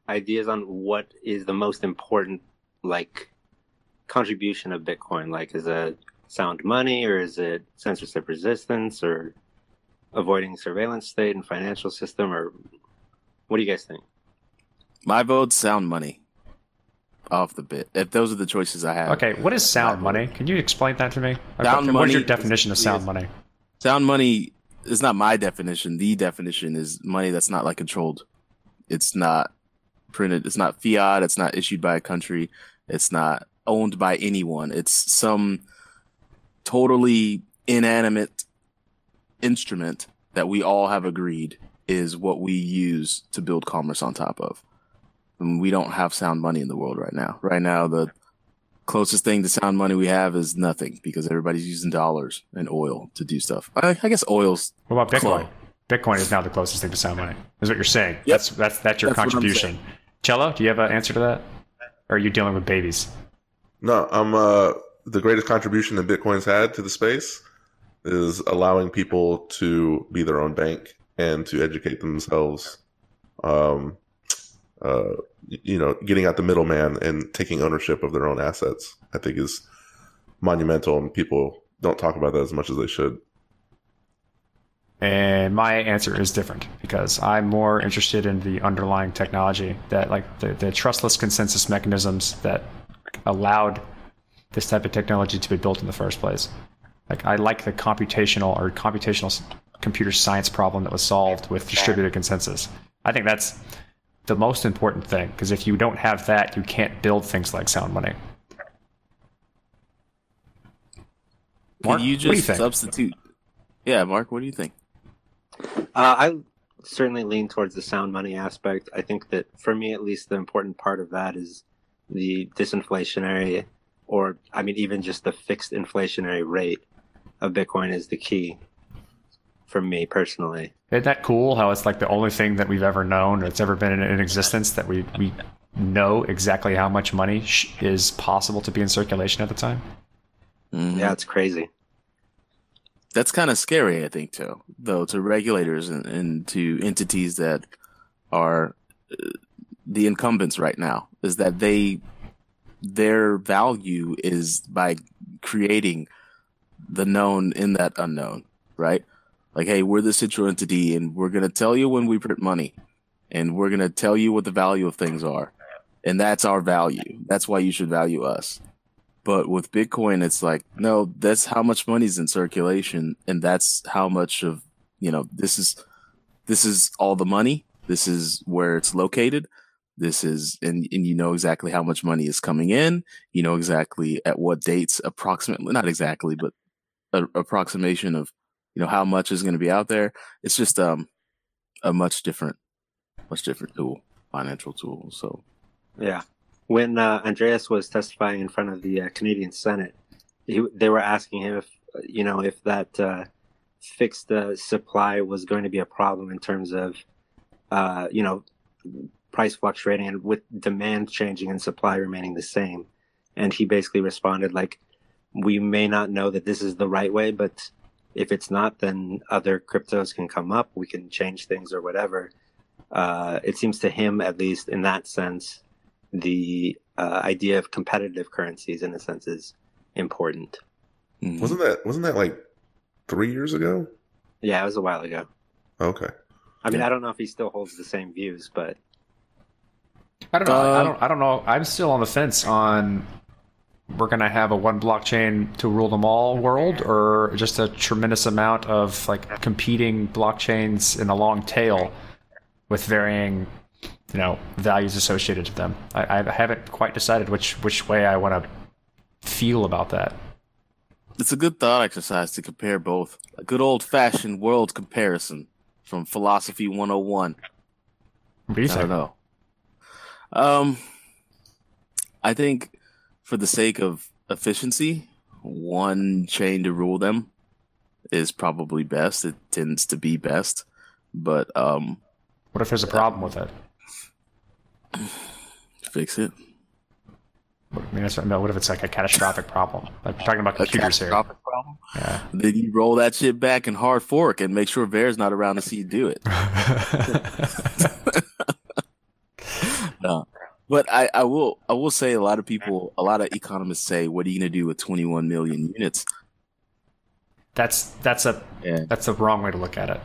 ideas on what is the most important, like, contribution of Bitcoin? Like, is it sound money, or is it censorship resistance, or avoiding surveillance state and financial system, or what do you guys think? My vote's sound money. Off the bit. If those are the choices I have. Okay, what is sound money? Can you explain that to me? Sound okay, What's your definition of sound money? Sound money is not my definition. The definition is money that's not like controlled. It's not printed. It's not fiat. It's not issued by a country. It's not owned by anyone. It's some totally inanimate instrument that we all have agreed is what we use to build commerce on top of. And we don't have sound money in the world right now. Right now, the closest thing to sound money we have is nothing because everybody's using dollars and oil to do stuff. I, I guess oil's. What about Bitcoin? Bitcoin is now the closest thing to sound money. Is what you're saying? Yep. That's that's that's your that's contribution. Cello, do you have an answer to that? Or are you dealing with babies? No, I'm uh the greatest contribution that Bitcoin's had to the space is allowing people to be their own bank and to educate themselves. Um, uh, you know, getting out the middleman and taking ownership of their own assets, I think is monumental, and people don't talk about that as much as they should. And my answer is different because I'm more interested in the underlying technology that, like the, the trustless consensus mechanisms that allowed this type of technology to be built in the first place. Like I like the computational or computational computer science problem that was solved with distributed consensus. I think that's the most important thing because if you don't have that, you can't build things like sound money. Mark, Can you just you substitute? Yeah, Mark, what do you think? Uh, I certainly lean towards the sound money aspect. I think that for me, at least, the important part of that is the disinflationary or I mean, even just the fixed inflationary rate of Bitcoin is the key for me personally. Isn't that cool? How it's like the only thing that we've ever known, or it's ever been in, in existence, that we we know exactly how much money sh- is possible to be in circulation at the time. Mm-hmm. Yeah, it's crazy. That's kind of scary, I think, too, though, to regulators and, and to entities that are uh, the incumbents right now, is that they their value is by creating the known in that unknown, right? Like, hey, we're the central entity and we're going to tell you when we print money and we're going to tell you what the value of things are. And that's our value. That's why you should value us. But with Bitcoin, it's like, no, that's how much money's in circulation. And that's how much of, you know, this is, this is all the money. This is where it's located. This is, and, and you know exactly how much money is coming in. You know exactly at what dates, approximately, not exactly, but an approximation of, you know, how much is going to be out there. It's just, um, a much different, much different tool, financial tool. So yeah, when uh, Andreas was testifying in front of the uh, Canadian Senate, he, they were asking him if you know if that uh, fixed uh, supply was going to be a problem in terms of uh, you know price fluctuating and with demand changing and supply remaining the same. And he basically responded like, "We may not know that this is the right way, but if it's not, then other cryptos can come up. We can change things or whatever." Uh, it seems to him, at least in that sense, the uh, idea of competitive currencies, in a sense, is important. Mm-hmm. Wasn't that wasn't that like three years ago? Yeah, it was a while ago. Okay. I mean, I don't know if he still holds the same views, but I don't know. Uh, I don't. I don't know. I'm still on the fence on we're going to have a one blockchain to rule them all world, or just a tremendous amount of like competing blockchains in a long tail with varying, you know, values associated to them. I, I haven't quite decided which which way I want to feel about that. It's a good thought exercise to compare both. A good old fashioned world comparison from Philosophy 101. What do you I think? don't know. Um, I think for the sake of efficiency, one chain to rule them is probably best. It tends to be best, but um, what if there's a problem with it? Fix it. I mean, that's, what if it's like a catastrophic problem? Like we're talking about computers here. Problem? Yeah. Then you roll that shit back and hard fork and make sure Bear's not around to see you do it. no. But I, I will I will say a lot of people a lot of economists say, what are you gonna do with twenty one million units? That's that's a yeah. that's the wrong way to look at it.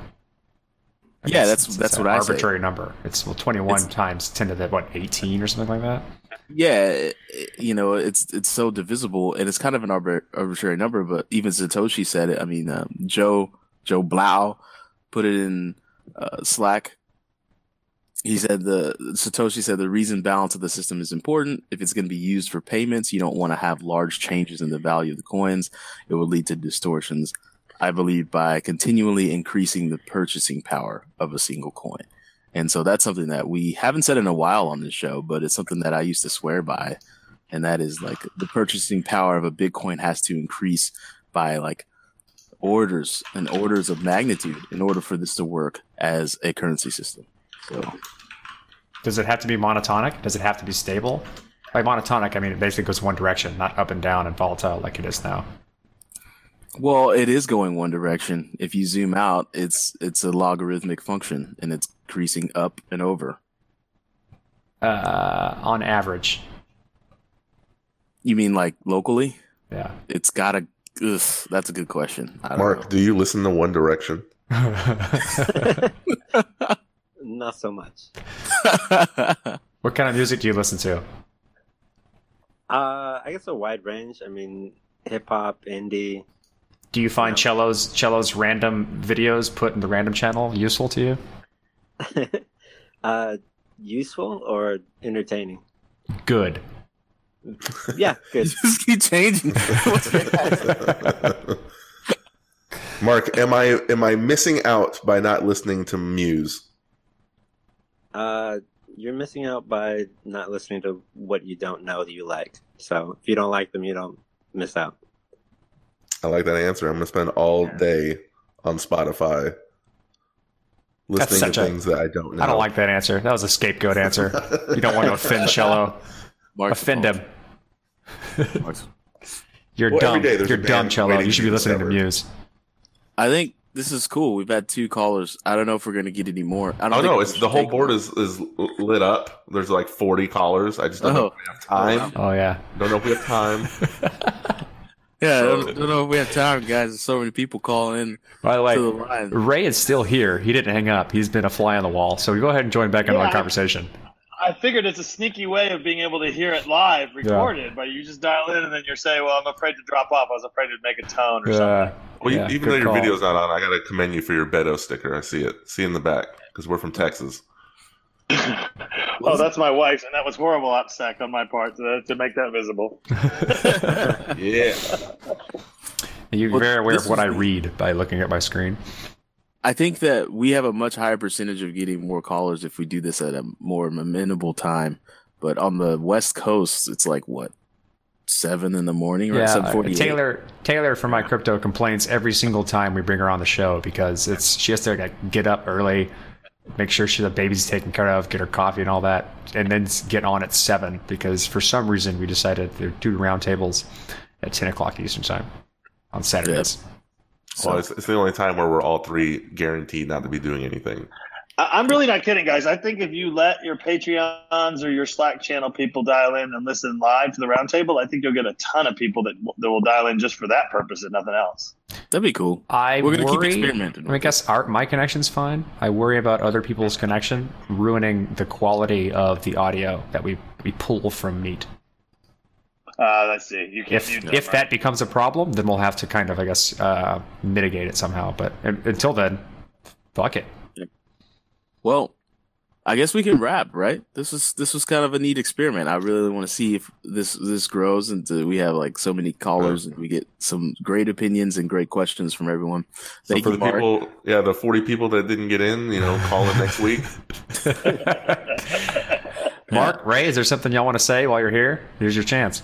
I yeah, that's it's, that's it's what I arbitrary say. number. It's well twenty one times ten to the what eighteen or something like that. Yeah, you know, it's it's so divisible, and it's kind of an arbitrary number. But even Satoshi said it. I mean, um, Joe Joe Blau put it in uh, Slack. He said the Satoshi said the reason balance of the system is important. If it's going to be used for payments, you don't want to have large changes in the value of the coins. It would lead to distortions. I believe by continually increasing the purchasing power of a single coin. And so that's something that we haven't said in a while on this show, but it's something that I used to swear by. And that is like the purchasing power of a Bitcoin has to increase by like orders and orders of magnitude in order for this to work as a currency system. So does it have to be monotonic? Does it have to be stable? By monotonic, I mean it basically goes one direction, not up and down and volatile like it is now. Well, it is going one direction. If you zoom out, it's it's a logarithmic function and it's increasing up and over. Uh, on average. You mean like locally? Yeah. It's got to. Ugh, that's a good question. Mark, know. do you listen to One Direction? Not so much. what kind of music do you listen to? Uh, I guess a wide range. I mean, hip hop, indie. Do you find yeah. cellos cellos random videos put in the random channel useful to you? uh, useful or entertaining? Good. Yeah, good. Just keep changing. Mark, am I am I missing out by not listening to Muse? Uh, you're missing out by not listening to what you don't know that you like. So if you don't like them, you don't miss out. I like that answer. I'm going to spend all day on Spotify listening to things that I don't know. I don't like that answer. That was a scapegoat answer. you don't want to offend Cello. Offend him. You're well, dumb. You're dumb, Cello. You should be listening discovered. to Muse. I think this is cool. We've had two callers. I don't know if we're going to get any more. I don't oh no, it's the whole board is, is lit up. There's like 40 callers. I just don't oh. know if we have time. Oh yeah. Don't know if we have time. Yeah, so, I don't, don't, know if we have time, guys. There's so many people calling in. By the way, the Ray is still here. He didn't hang up. He's been a fly on the wall. So we go ahead and join back yeah, in our conversation. I figured it's a sneaky way of being able to hear it live, recorded, yeah. but you just dial in and then you're saying, "Well, I'm afraid to drop off. I was afraid to make a tone or yeah. something." Well, yeah, even though your call. video's not on, I got to commend you for your Beto sticker. I see it. See in the back because we're from Texas. oh, that's my wife's, and that was horrible opsec on my part to, to make that visible. yeah. You're well, very aware of what I read by looking at my screen. I think that we have a much higher percentage of getting more callers if we do this at a more amenable time. But on the West Coast, it's like what seven in the morning, right? Yeah, Taylor Taylor from MyCrypto complains every single time we bring her on the show because it's she has to like, get up early, make sure she the baby's taken care of, get her coffee and all that, and then get on at seven because for some reason we decided to do roundtables at ten o'clock Eastern time on Saturdays. Yeah. So. Well, it's, it's, the only time where we're all three guaranteed not to be doing anything. I'm really not kidding, guys. I think if you let your Patreons or your Slack channel people dial in and listen live to the roundtable, I think you'll get a ton of people that that will dial in just for that purpose and nothing else. That'd be cool. I we're gonna worry, keep experimenting. I guess our, my connection's fine. I worry about other people's connection ruining the quality of the audio that we we pull from Meet. Uh, let's see. You if if right. that becomes a problem, then we'll have to kind of, I guess, uh, mitigate it somehow. But until then, fuck it. Well, I guess we can wrap, right? This was this was kind of a neat experiment. I really want to see if this this grows and we have like so many callers and we get some great opinions and great questions from everyone. Thank so for you, the Mark. people, yeah, the forty people that didn't get in, you know, call in next week. Mark, Ray, is there something y'all want to say while you're here? Here's your chance.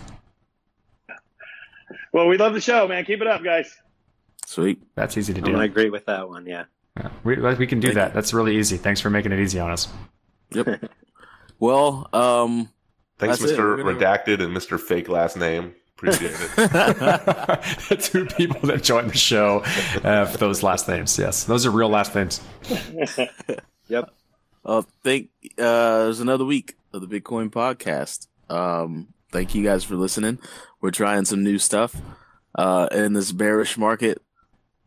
Well, we love the show, man. Keep it up, guys. Sweet. That's easy to do. I agree with that one. Yeah. Yeah, we, we can do Thank that. You. That's really easy. Thanks for making it easy on us. Yep. well, um, thanks, Mr. Gonna... Redacted and Mr. Fake Last Name. Appreciate it. the two people that joined the show have those last names. Yes, those are real last names. yep. Uh, thank. Uh, there's another week of the Bitcoin podcast. Um, thank you guys for listening. We're trying some new stuff. Uh, in this bearish market,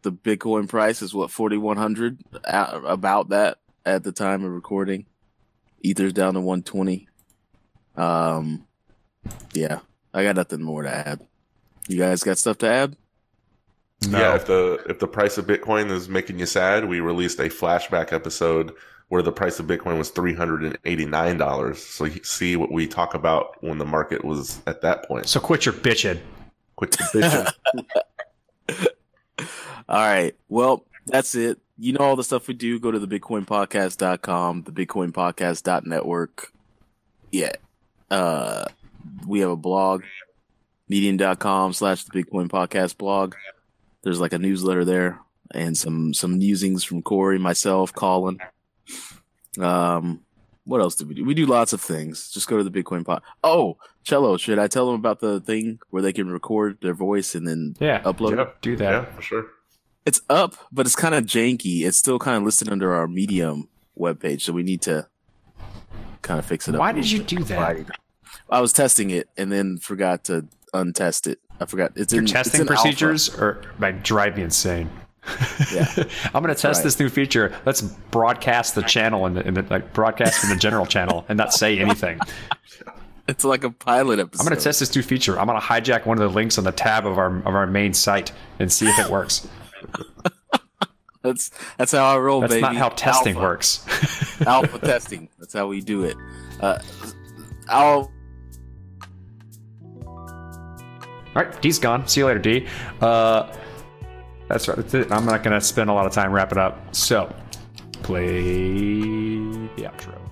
the Bitcoin price is what forty one hundred, about that at the time of recording. Ether's down to one twenty. Um, yeah, I got nothing more to add. You guys got stuff to add? No. Yeah, if the if the price of Bitcoin is making you sad, we released a flashback episode where the price of Bitcoin was three hundred and eighty nine dollars. So you see what we talk about when the market was at that point. So quit your bitching. Quit your bitching. All right. Well, that's it. You know all the stuff we do. Go to the bitcoinpodcast.com, the bitcoinpodcast.network. Yeah. Uh, we have a blog, medium.com slash the Bitcoin podcast blog. There's like a newsletter there and some, some musings from Corey, myself, Colin. Um, what else do we do? We do lots of things. Just go to the Bitcoin pod. Oh, Cello, should I tell them about the thing where they can record their voice and then yeah, upload? Yeah, do that. Yeah, for sure. It's up, but it's kind of janky. It's still kind of listed under our Medium webpage, so we need to kind of fix it up. Why did you do that? I was testing it and then forgot to untest it. I forgot. It's your in, testing it's procedures alpha. or like drive me insane. Yeah. I'm going to test right. this new feature. Let's broadcast the channel and in the, like broadcast in the general channel and not say anything. It's like a pilot episode. I'm going to test this new feature. I'm going to hijack one of the links on the tab of our of our main site and see if it works. that's that's how I roll, that's baby. not how testing Alpha. works. Alpha testing. That's how we do it. Uh, I'll. All right, D's gone. See you later, D. Uh, that's right. That's I'm not going to spend a lot of time wrapping up. So, play the outro.